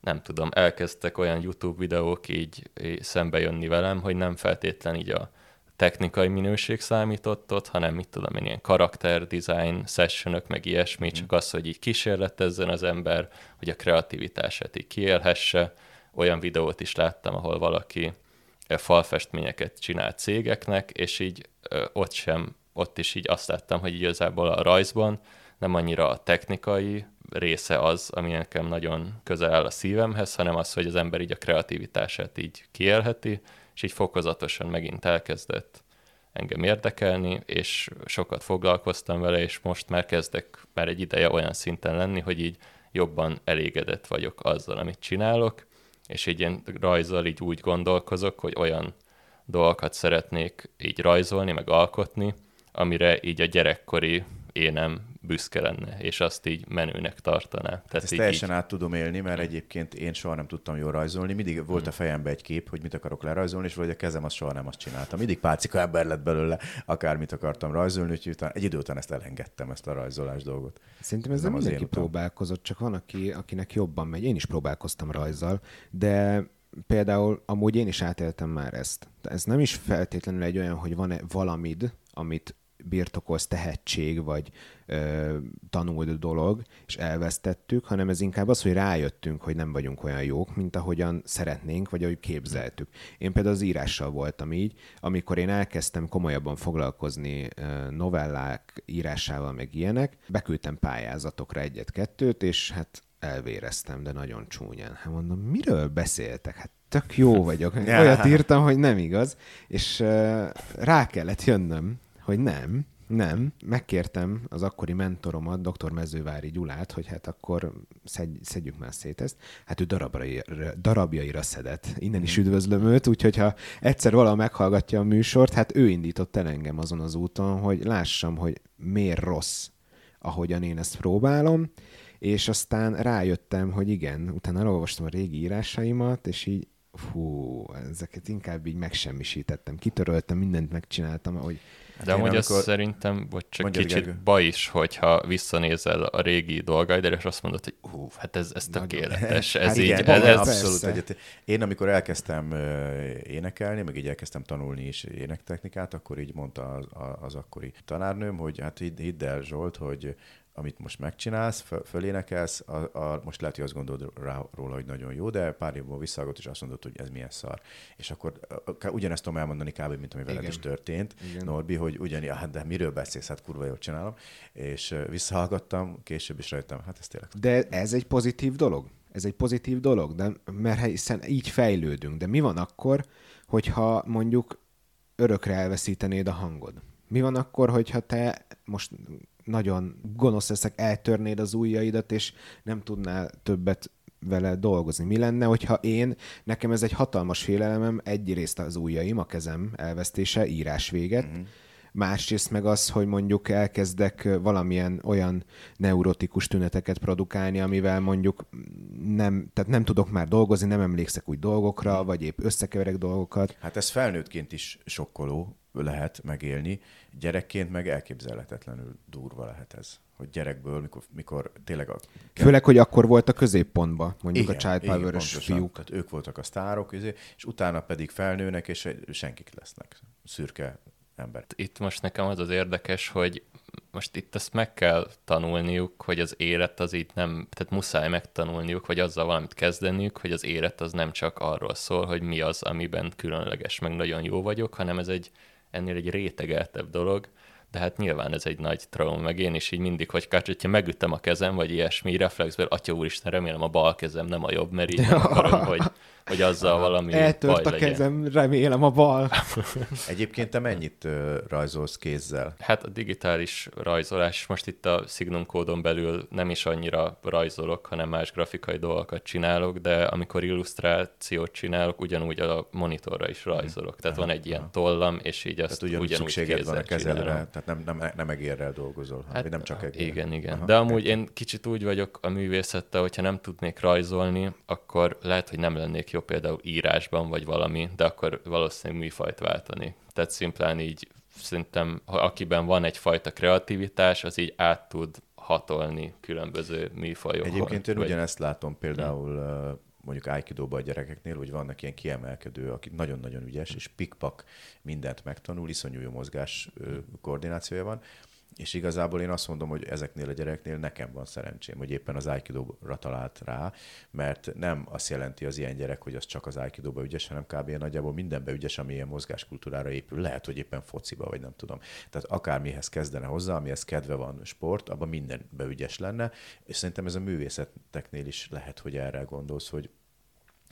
nem tudom, elkezdtek olyan YouTube videók így, így szembe jönni velem, hogy nem feltétlen így a technikai minőség számított ott, hanem mit tudom én, ilyen karakter design sessionök, meg ilyesmi, csak az, hogy így kísérletezzen az ember, hogy a kreativitását így kiélhesse. Olyan videót is láttam, ahol valaki falfestményeket csinál cégeknek, és így ott sem, ott is így azt láttam, hogy igazából a rajzban nem annyira a technikai része az, ami nekem nagyon közel áll a szívemhez, hanem az, hogy az ember így a kreativitását így kiélheti, és így fokozatosan megint elkezdett engem érdekelni, és sokat foglalkoztam vele, és most már kezdek már egy ideje olyan szinten lenni, hogy így jobban elégedett vagyok azzal, amit csinálok, és így én rajzol így úgy gondolkozok, hogy olyan dolgokat szeretnék így rajzolni, meg alkotni, amire így a gyerekkori énem büszke lenne, és azt így menőnek tartaná. Tehát Ezt így, teljesen így, át tudom élni, mert egyébként én soha nem tudtam jól rajzolni. Mindig volt a fejembe egy kép, hogy mit akarok lerajzolni, és vagy a kezem az soha nem azt csináltam. Mindig pálcika ember lett belőle, akármit akartam rajzolni, úgyhogy utána, egy idő után ezt elengedtem, ezt a rajzolás dolgot. Szerintem ez nem nem mindenki próbálkozott, csak van, aki, akinek jobban megy. Én is próbálkoztam rajzzal, de például amúgy én is átéltem már ezt. De Ez nem is feltétlenül egy olyan, hogy van-e valamid, amit birtokolsz tehetség, vagy ö, tanult dolog, és elvesztettük, hanem ez inkább az, hogy rájöttünk, hogy nem vagyunk olyan jók, mint ahogyan szeretnénk, vagy ahogy képzeltük. Én például az írással voltam így, amikor én elkezdtem komolyabban foglalkozni ö, novellák írásával, meg ilyenek, beküldtem pályázatokra egyet-kettőt, és hát elvéreztem, de nagyon csúnyán. Hát mondom, miről beszéltek? Hát tök jó vagyok. <laughs> Olyat írtam, hogy nem igaz, és uh, rá kellett jönnöm, hogy nem, nem. Megkértem az akkori mentoromat, dr. Mezővári Gyulát, hogy hát akkor szedj, szedjük már szét ezt. Hát ő darabjaira, darabjaira szedett. Innen is üdvözlöm őt, úgyhogy ha egyszer valahol meghallgatja a műsort, hát ő indított el engem azon az úton, hogy lássam, hogy miért rossz, ahogyan én ezt próbálom, És aztán rájöttem, hogy igen, utána elolvastam a régi írásaimat, és így fú, ezeket inkább így megsemmisítettem. Kitöröltem, mindent megcsináltam, hogy de hát amúgy amikor... szerintem, vagy csak Mondjad, kicsit Gergő. baj is, hogyha visszanézel a régi dolgaidra, és azt mondod, hogy hú, hát ez, ez tökéletes, <laughs> ez hát így. Igen, ez, ez, abszolút egyet. Én amikor elkezdtem énekelni, meg így elkezdtem tanulni is énektechnikát, akkor így mondta az, az akkori tanárnőm, hogy hát hidd el Zsolt, hogy amit most megcsinálsz, fölénekelsz, a, a, most lehet, hogy azt gondolod rá, róla, hogy nagyon jó, de pár évvel visszaagott, és azt mondod, hogy ez milyen szar. És akkor ugyanezt tudom elmondani kb. mint ami veled is történt, Igen. Norbi, hogy ugyanis, hát de miről beszélsz, hát kurva jól csinálom. És visszahallgattam, később is rájöttem, hát ez tényleg. De ez egy pozitív dolog? Ez egy pozitív dolog, de, mert hiszen így fejlődünk. De mi van akkor, hogyha mondjuk örökre elveszítenéd a hangod? Mi van akkor, hogyha te most nagyon gonosz leszek, eltörnéd az ujjaidat, és nem tudnál többet vele dolgozni. Mi lenne, hogyha én, nekem ez egy hatalmas félelemem, egyrészt az ujjaim, a kezem elvesztése, írás véget, mm-hmm. másrészt meg az, hogy mondjuk elkezdek valamilyen olyan neurotikus tüneteket produkálni, amivel mondjuk nem, tehát nem tudok már dolgozni, nem emlékszek úgy dolgokra, mm. vagy épp összekeverek dolgokat. Hát ez felnőttként is sokkoló, lehet megélni, gyerekként meg elképzelhetetlenül durva lehet ez. Hogy gyerekből, mikor, mikor tényleg a... Főleg, hogy akkor volt a középpontban, mondjuk igen, a Child power fiúk. Tehát ők voltak a sztárok, és utána pedig felnőnek, és senkik lesznek. Szürke ember. Itt most nekem az az érdekes, hogy most itt ezt meg kell tanulniuk, hogy az élet az itt nem, tehát muszáj megtanulniuk, vagy azzal valamit kezdeniük, hogy az élet az nem csak arról szól, hogy mi az, amiben különleges, meg nagyon jó vagyok, hanem ez egy ennél egy rétegeltebb dolog, de hát nyilván ez egy nagy trauma, meg én is így mindig, hogy kács, hogyha megütem a kezem, vagy ilyesmi reflexből, atya úristen, remélem a bal kezem, nem a jobb, mert így nem akarom, hogy hogy azzal valami Eltört a legyen. kezem, remélem a bal. <laughs> Egyébként te mennyit rajzolsz kézzel? Hát a digitális rajzolás, most itt a Signum kódon belül nem is annyira rajzolok, hanem más grafikai dolgokat csinálok, de amikor illusztrációt csinálok, ugyanúgy a monitorra is rajzolok. Tehát van egy ilyen tollam, és így azt tehát ugyanúgy szükséged van a kezedre, csinálom. tehát nem, nem, nem egérrel dolgozol, hát, nem csak egérrel. Igen, igen. Aha, de amúgy én kicsit úgy vagyok a művészettel, hogyha nem tudnék rajzolni, akkor lehet, hogy nem lennék jó például írásban, vagy valami, de akkor valószínűleg műfajt váltani. Tehát szimplán így szerintem, ha akiben van egyfajta kreativitás, az így át tud hatolni különböző műfajokon. Egyébként én vagy... ugyanezt látom például mondjuk aikido a gyerekeknél, hogy vannak ilyen kiemelkedő, aki nagyon-nagyon ügyes, és pikpak mindent megtanul, iszonyú jó mozgás koordinációja van, és igazából én azt mondom, hogy ezeknél a gyereknél nekem van szerencsém, hogy éppen az Aikido-ra talált rá, mert nem azt jelenti az ilyen gyerek, hogy az csak az Aikido-ba ügyes, hanem kb. nagyjából mindenbe ügyes, ami ilyen mozgáskultúrára épül. Lehet, hogy éppen fociba, vagy nem tudom. Tehát akármihez kezdene hozzá, amihez kedve van sport, abban mindenbe ügyes lenne, és szerintem ez a művészeteknél is lehet, hogy erre gondolsz, hogy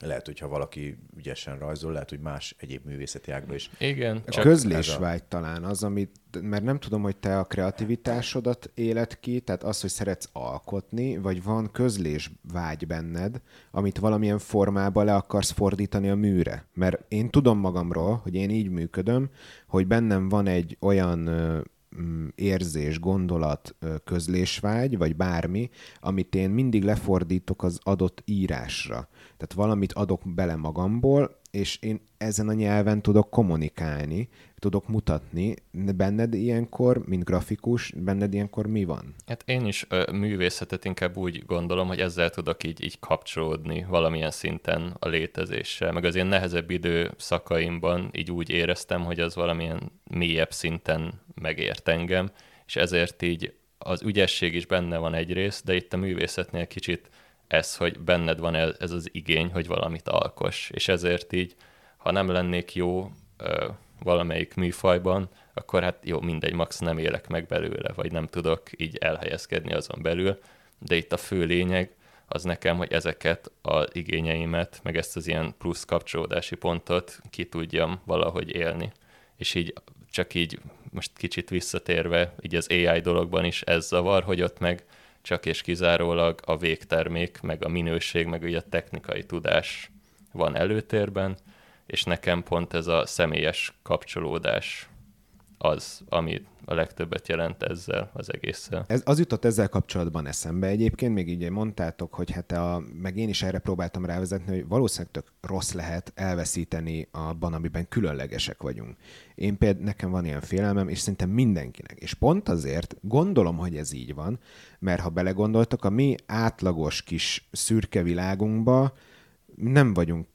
lehet, hogyha valaki ügyesen rajzol, lehet, hogy más egyéb művészeti ágban is. Igen. A közlésvágy a... talán az, amit, mert nem tudom, hogy te a kreativitásodat élet ki, tehát az, hogy szeretsz alkotni, vagy van közlésvágy benned, amit valamilyen formában le akarsz fordítani a műre. Mert én tudom magamról, hogy én így működöm, hogy bennem van egy olyan érzés, gondolat, közlésvágy, vagy bármi, amit én mindig lefordítok az adott írásra. Tehát valamit adok bele magamból, és én ezen a nyelven tudok kommunikálni, tudok mutatni. Benned ilyenkor, mint grafikus, benned ilyenkor mi van? Hát én is ö, művészetet inkább úgy gondolom, hogy ezzel tudok így, így kapcsolódni valamilyen szinten a létezéssel, meg az ilyen nehezebb időszakaimban így úgy éreztem, hogy az valamilyen mélyebb szinten megért engem, és ezért így az ügyesség is benne van egyrészt, de itt a művészetnél kicsit ez, hogy benned van ez az igény, hogy valamit alkos, és ezért így, ha nem lennék jó ö, valamelyik műfajban, akkor hát jó, mindegy, max nem élek meg belőle, vagy nem tudok így elhelyezkedni azon belül, de itt a fő lényeg az nekem, hogy ezeket az igényeimet, meg ezt az ilyen plusz kapcsolódási pontot ki tudjam valahogy élni. És így csak így most kicsit visszatérve, így az AI dologban is ez zavar, hogy ott meg csak és kizárólag a végtermék, meg a minőség, meg ugye a technikai tudás van előtérben, és nekem pont ez a személyes kapcsolódás az, ami a legtöbbet jelent ezzel az egésszel. Ez, az jutott ezzel kapcsolatban eszembe egyébként, még így mondtátok, hogy hát a, meg én is erre próbáltam rávezetni, hogy valószínűleg tök rossz lehet elveszíteni abban, amiben különlegesek vagyunk. Én például nekem van ilyen félelmem, és szerintem mindenkinek. És pont azért gondolom, hogy ez így van, mert ha belegondoltok, a mi átlagos kis szürke világunkba nem vagyunk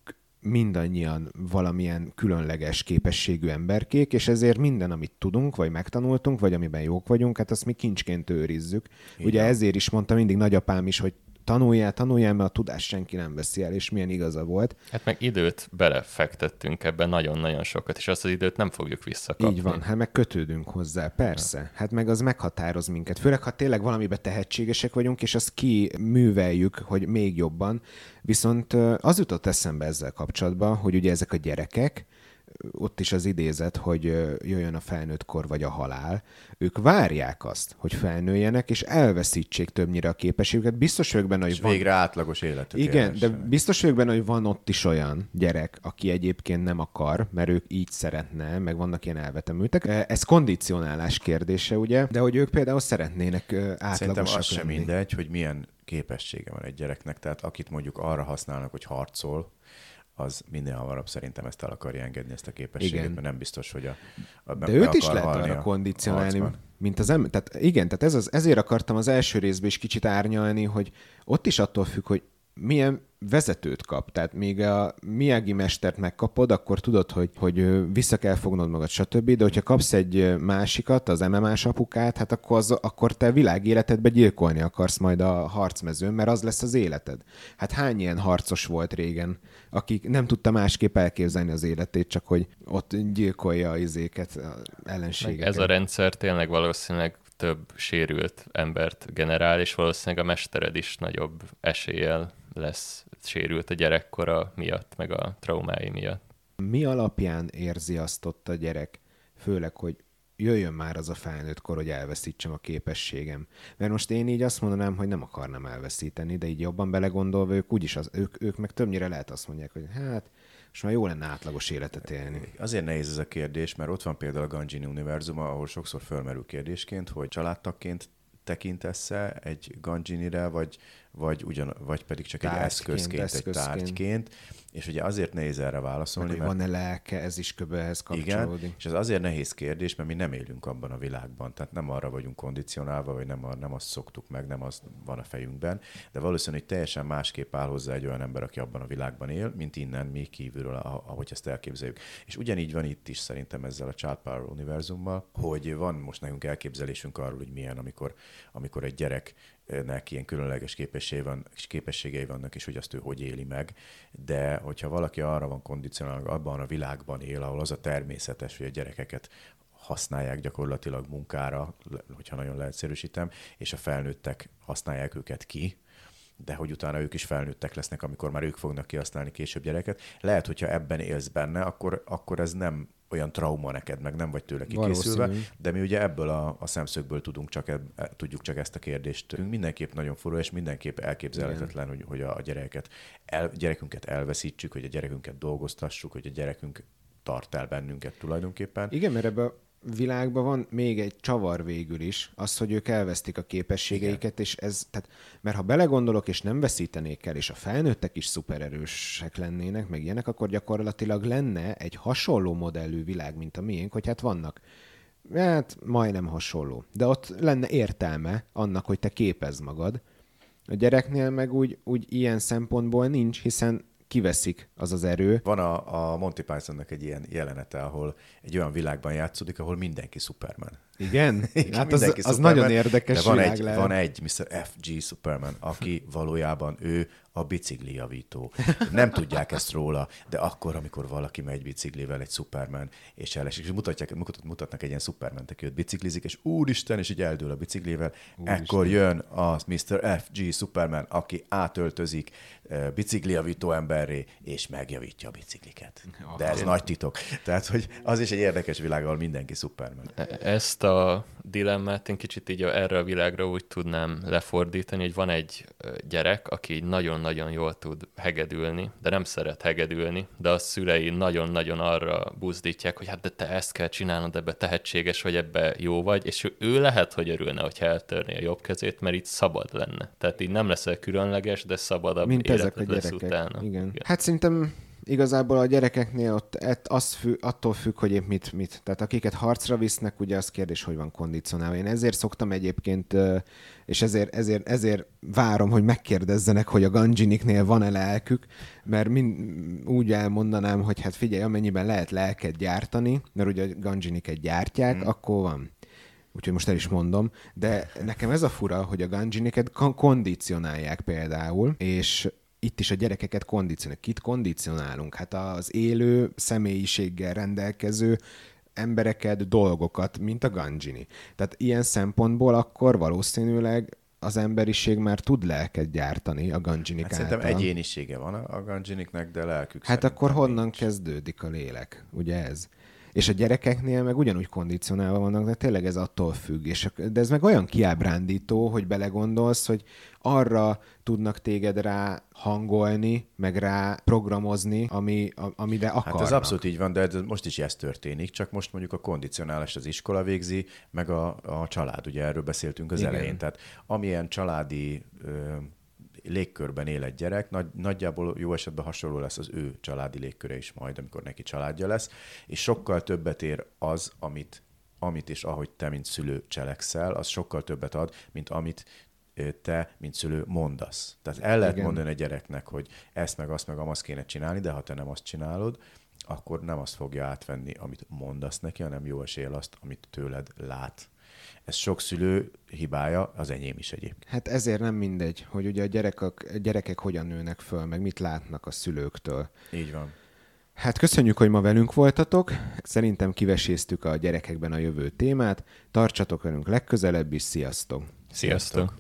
mindannyian valamilyen különleges képességű emberkék, és ezért minden, amit tudunk, vagy megtanultunk, vagy amiben jók vagyunk, hát azt mi kincsként őrizzük. Igen. Ugye ezért is mondta mindig nagyapám is, hogy tanuljál, tanuljál, mert a tudást senki nem veszi el, és milyen igaza volt. Hát meg időt belefektettünk ebben nagyon-nagyon sokat, és azt az időt nem fogjuk visszakapni. Így van, hát meg kötődünk hozzá, persze. Hát meg az meghatároz minket. Főleg, ha tényleg valamiben tehetségesek vagyunk, és azt kiműveljük, hogy még jobban. Viszont az jutott eszembe ezzel kapcsolatban, hogy ugye ezek a gyerekek, ott is az idézet, hogy jöjjön a felnőtt kor vagy a halál. Ők várják azt, hogy felnőjenek, és elveszítsék többnyire a képességüket. Biztos vagyok benne, hogy és van... végre átlagos életük. Igen, de biztos vagyok benne, hogy van ott is olyan gyerek, aki egyébként nem akar, mert ők így szeretne, meg vannak ilyen elvetemültek. Ez kondicionálás kérdése, ugye? De hogy ők például szeretnének átlagosak Szerintem az sem mindegy, hogy milyen képessége van egy gyereknek. Tehát akit mondjuk arra használnak, hogy harcol, az minél hamarabb szerintem ezt el akarja engedni, ezt a képességet, igen. mert nem biztos, hogy a, a De őt is lehet arra kondicionálni, a mint az ember. Tehát igen, tehát ez az, ezért akartam az első részben is kicsit árnyalni, hogy ott is attól függ, hogy milyen vezetőt kap. Tehát még a Miyagi mestert megkapod, akkor tudod, hogy, hogy vissza kell fognod magad, stb. De hogyha kapsz egy másikat, az MMA-s apukát, hát akkor, az, akkor te világéletedbe gyilkolni akarsz majd a harcmezőn, mert az lesz az életed. Hát hány ilyen harcos volt régen, akik nem tudta másképp elképzelni az életét, csak hogy ott gyilkolja az izéket, ellenségeket. Ez a rendszer tényleg valószínűleg több sérült embert generál, és valószínűleg a mestered is nagyobb eséllyel lesz sérült a gyerekkora miatt, meg a traumái miatt. Mi alapján érzi azt ott a gyerek, főleg, hogy jöjjön már az a felnőtt kor, hogy elveszítsem a képességem. Mert most én így azt mondanám, hogy nem akarnám elveszíteni, de így jobban belegondolva, ők úgyis, az, ők, ők meg többnyire lehet azt mondják, hogy hát, és már jó lenne átlagos életet élni. Azért nehéz ez a kérdés, mert ott van például a Ganjini univerzum, ahol sokszor fölmerül kérdésként, hogy családtagként tekintesz-e egy Ganjinire, vagy, vagy, ugyan, vagy pedig csak tárgyként, egy eszközként, eszközként, egy tárgyként. És ugye azért nehéz erre válaszolni. Meg, mert van-e lelke, ez is köbbehez kapcsolódik. Igen, és ez azért nehéz kérdés, mert mi nem élünk abban a világban. Tehát nem arra vagyunk kondicionálva, vagy nem, nem azt szoktuk meg, nem az van a fejünkben. De valószínűleg hogy teljesen másképp áll hozzá egy olyan ember, aki abban a világban él, mint innen mi kívülről, ahogy ezt elképzeljük. És ugyanígy van itt is szerintem ezzel a Child Power univerzummal, hogy van most nekünk elképzelésünk arról, hogy milyen, amikor, amikor egy gyerek nek ilyen különleges képességei, van, képességei vannak, és hogy azt ő hogy éli meg. De hogyha valaki arra van kondicionálva, abban a világban él, ahol az a természetes, hogy a gyerekeket használják gyakorlatilag munkára, hogyha nagyon leegyszerűsítem, és a felnőttek használják őket ki, de hogy utána ők is felnőttek lesznek, amikor már ők fognak kihasználni később gyereket. Lehet, hogyha ebben élsz benne, akkor, akkor ez nem olyan trauma neked, meg nem vagy tőle kikészülve, de mi ugye ebből a, a szemszögből tudunk csak e, tudjuk csak ezt a kérdést. Mindenképp nagyon furó, és mindenképp elképzelhetetlen, hogy, hogy a gyereket, el, gyerekünket elveszítsük, hogy a gyerekünket dolgoztassuk, hogy a gyerekünk tart el bennünket tulajdonképpen. Igen, mert ebbe világban van még egy csavar végül is, az, hogy ők elvesztik a képességeiket, Igen. és ez, tehát, mert ha belegondolok, és nem veszítenék el, és a felnőttek is szupererősek lennének, meg ilyenek, akkor gyakorlatilag lenne egy hasonló modellű világ, mint a miénk, hogy hát vannak hát majdnem hasonló. De ott lenne értelme annak, hogy te képez magad. A gyereknél meg úgy, úgy ilyen szempontból nincs, hiszen kiveszik az az erő. Van a, a Monty Pythonnak egy ilyen jelenete, ahol egy olyan világban játszódik, ahol mindenki Superman. Igen? <laughs> hát az, az nagyon érdekes de van egy, lehet. van egy Mr. FG Superman, aki valójában ő a biciklijavító. Nem tudják ezt róla, de akkor, amikor valaki megy biciklivel, egy Superman, és elesik, és mutatják, mutatnak egy ilyen Superman, aki ott biciklizik, és úristen, és így eldől a biciklivel, úristen. ekkor jön az Mr. FG Superman, aki átöltözik uh, biciklijavító emberré, és megjavítja a bicikliket. De ez nagy titok. Tehát, hogy az is egy érdekes világ, ahol mindenki Superman. E-, ezt a dilemmát én kicsit így erre a világra úgy tudnám lefordítani, hogy van egy gyerek, aki nagyon-nagyon jól tud hegedülni, de nem szeret hegedülni, de a szülei nagyon-nagyon arra buzdítják, hogy hát de te ezt kell csinálnod, ebbe tehetséges vagy, ebbe jó vagy, és ő lehet, hogy örülne, hogyha eltörné a jobb kezét, mert itt szabad lenne. Tehát így nem leszel különleges, de szabadabb Mint ezek a lesz gyerekek. utána. Igen. Igen. Hát szerintem igazából a gyerekeknél ott az függ, attól függ, hogy épp mit, mit. Tehát akiket harcra visznek, ugye az kérdés, hogy van kondicionálva. Én ezért szoktam egyébként, és ezért, ezért, ezért várom, hogy megkérdezzenek, hogy a Ganjiniknél van-e lelkük, mert mind, úgy elmondanám, hogy hát figyelj, amennyiben lehet lelket gyártani, mert ugye a Ganjiniket gyártják, hmm. akkor van úgyhogy most el is mondom, de nekem ez a fura, hogy a ganjiniket kondicionálják például, és itt is a gyerekeket kondicionálunk. Kit kondicionálunk? Hát az élő személyiséggel rendelkező embereket, dolgokat, mint a Ganjini. Tehát ilyen szempontból akkor valószínűleg az emberiség már tud lelket gyártani a Ganjinik hát Szerintem egyénisége van a Ganjiniknek, de lelkük Hát akkor honnan nincs. kezdődik a lélek? Ugye ez? És a gyerekeknél meg ugyanúgy kondicionálva vannak, de tényleg ez attól függ. És, de ez meg olyan kiábrándító, hogy belegondolsz, hogy arra tudnak téged rá hangolni, meg rá programozni, ami, amire akarnak. Hát ez abszolút így van, de ez most is ez történik, csak most mondjuk a kondicionálás az iskola végzi, meg a, a család, ugye erről beszéltünk az Igen. elején. Tehát amilyen családi ö, légkörben él egy gyerek, nagy, nagyjából jó esetben hasonló lesz az ő családi légköre is majd, amikor neki családja lesz, és sokkal többet ér az, amit amit és ahogy te, mint szülő cselekszel, az sokkal többet ad, mint amit te, mint szülő mondasz. Tehát el lehet Igen. mondani a gyereknek, hogy ezt meg azt meg azt kéne csinálni, de ha te nem azt csinálod, akkor nem azt fogja átvenni, amit mondasz neki, hanem jó esél azt, amit tőled lát. Ez sok szülő hibája, az enyém is egyébként. Hát ezért nem mindegy, hogy ugye a gyerekek, a gyerekek hogyan nőnek föl, meg mit látnak a szülőktől. Így van. Hát köszönjük, hogy ma velünk voltatok. Szerintem kiveséztük a gyerekekben a jövő témát. Tartsatok velünk legközelebb is. Sziasztok! Sziasztok!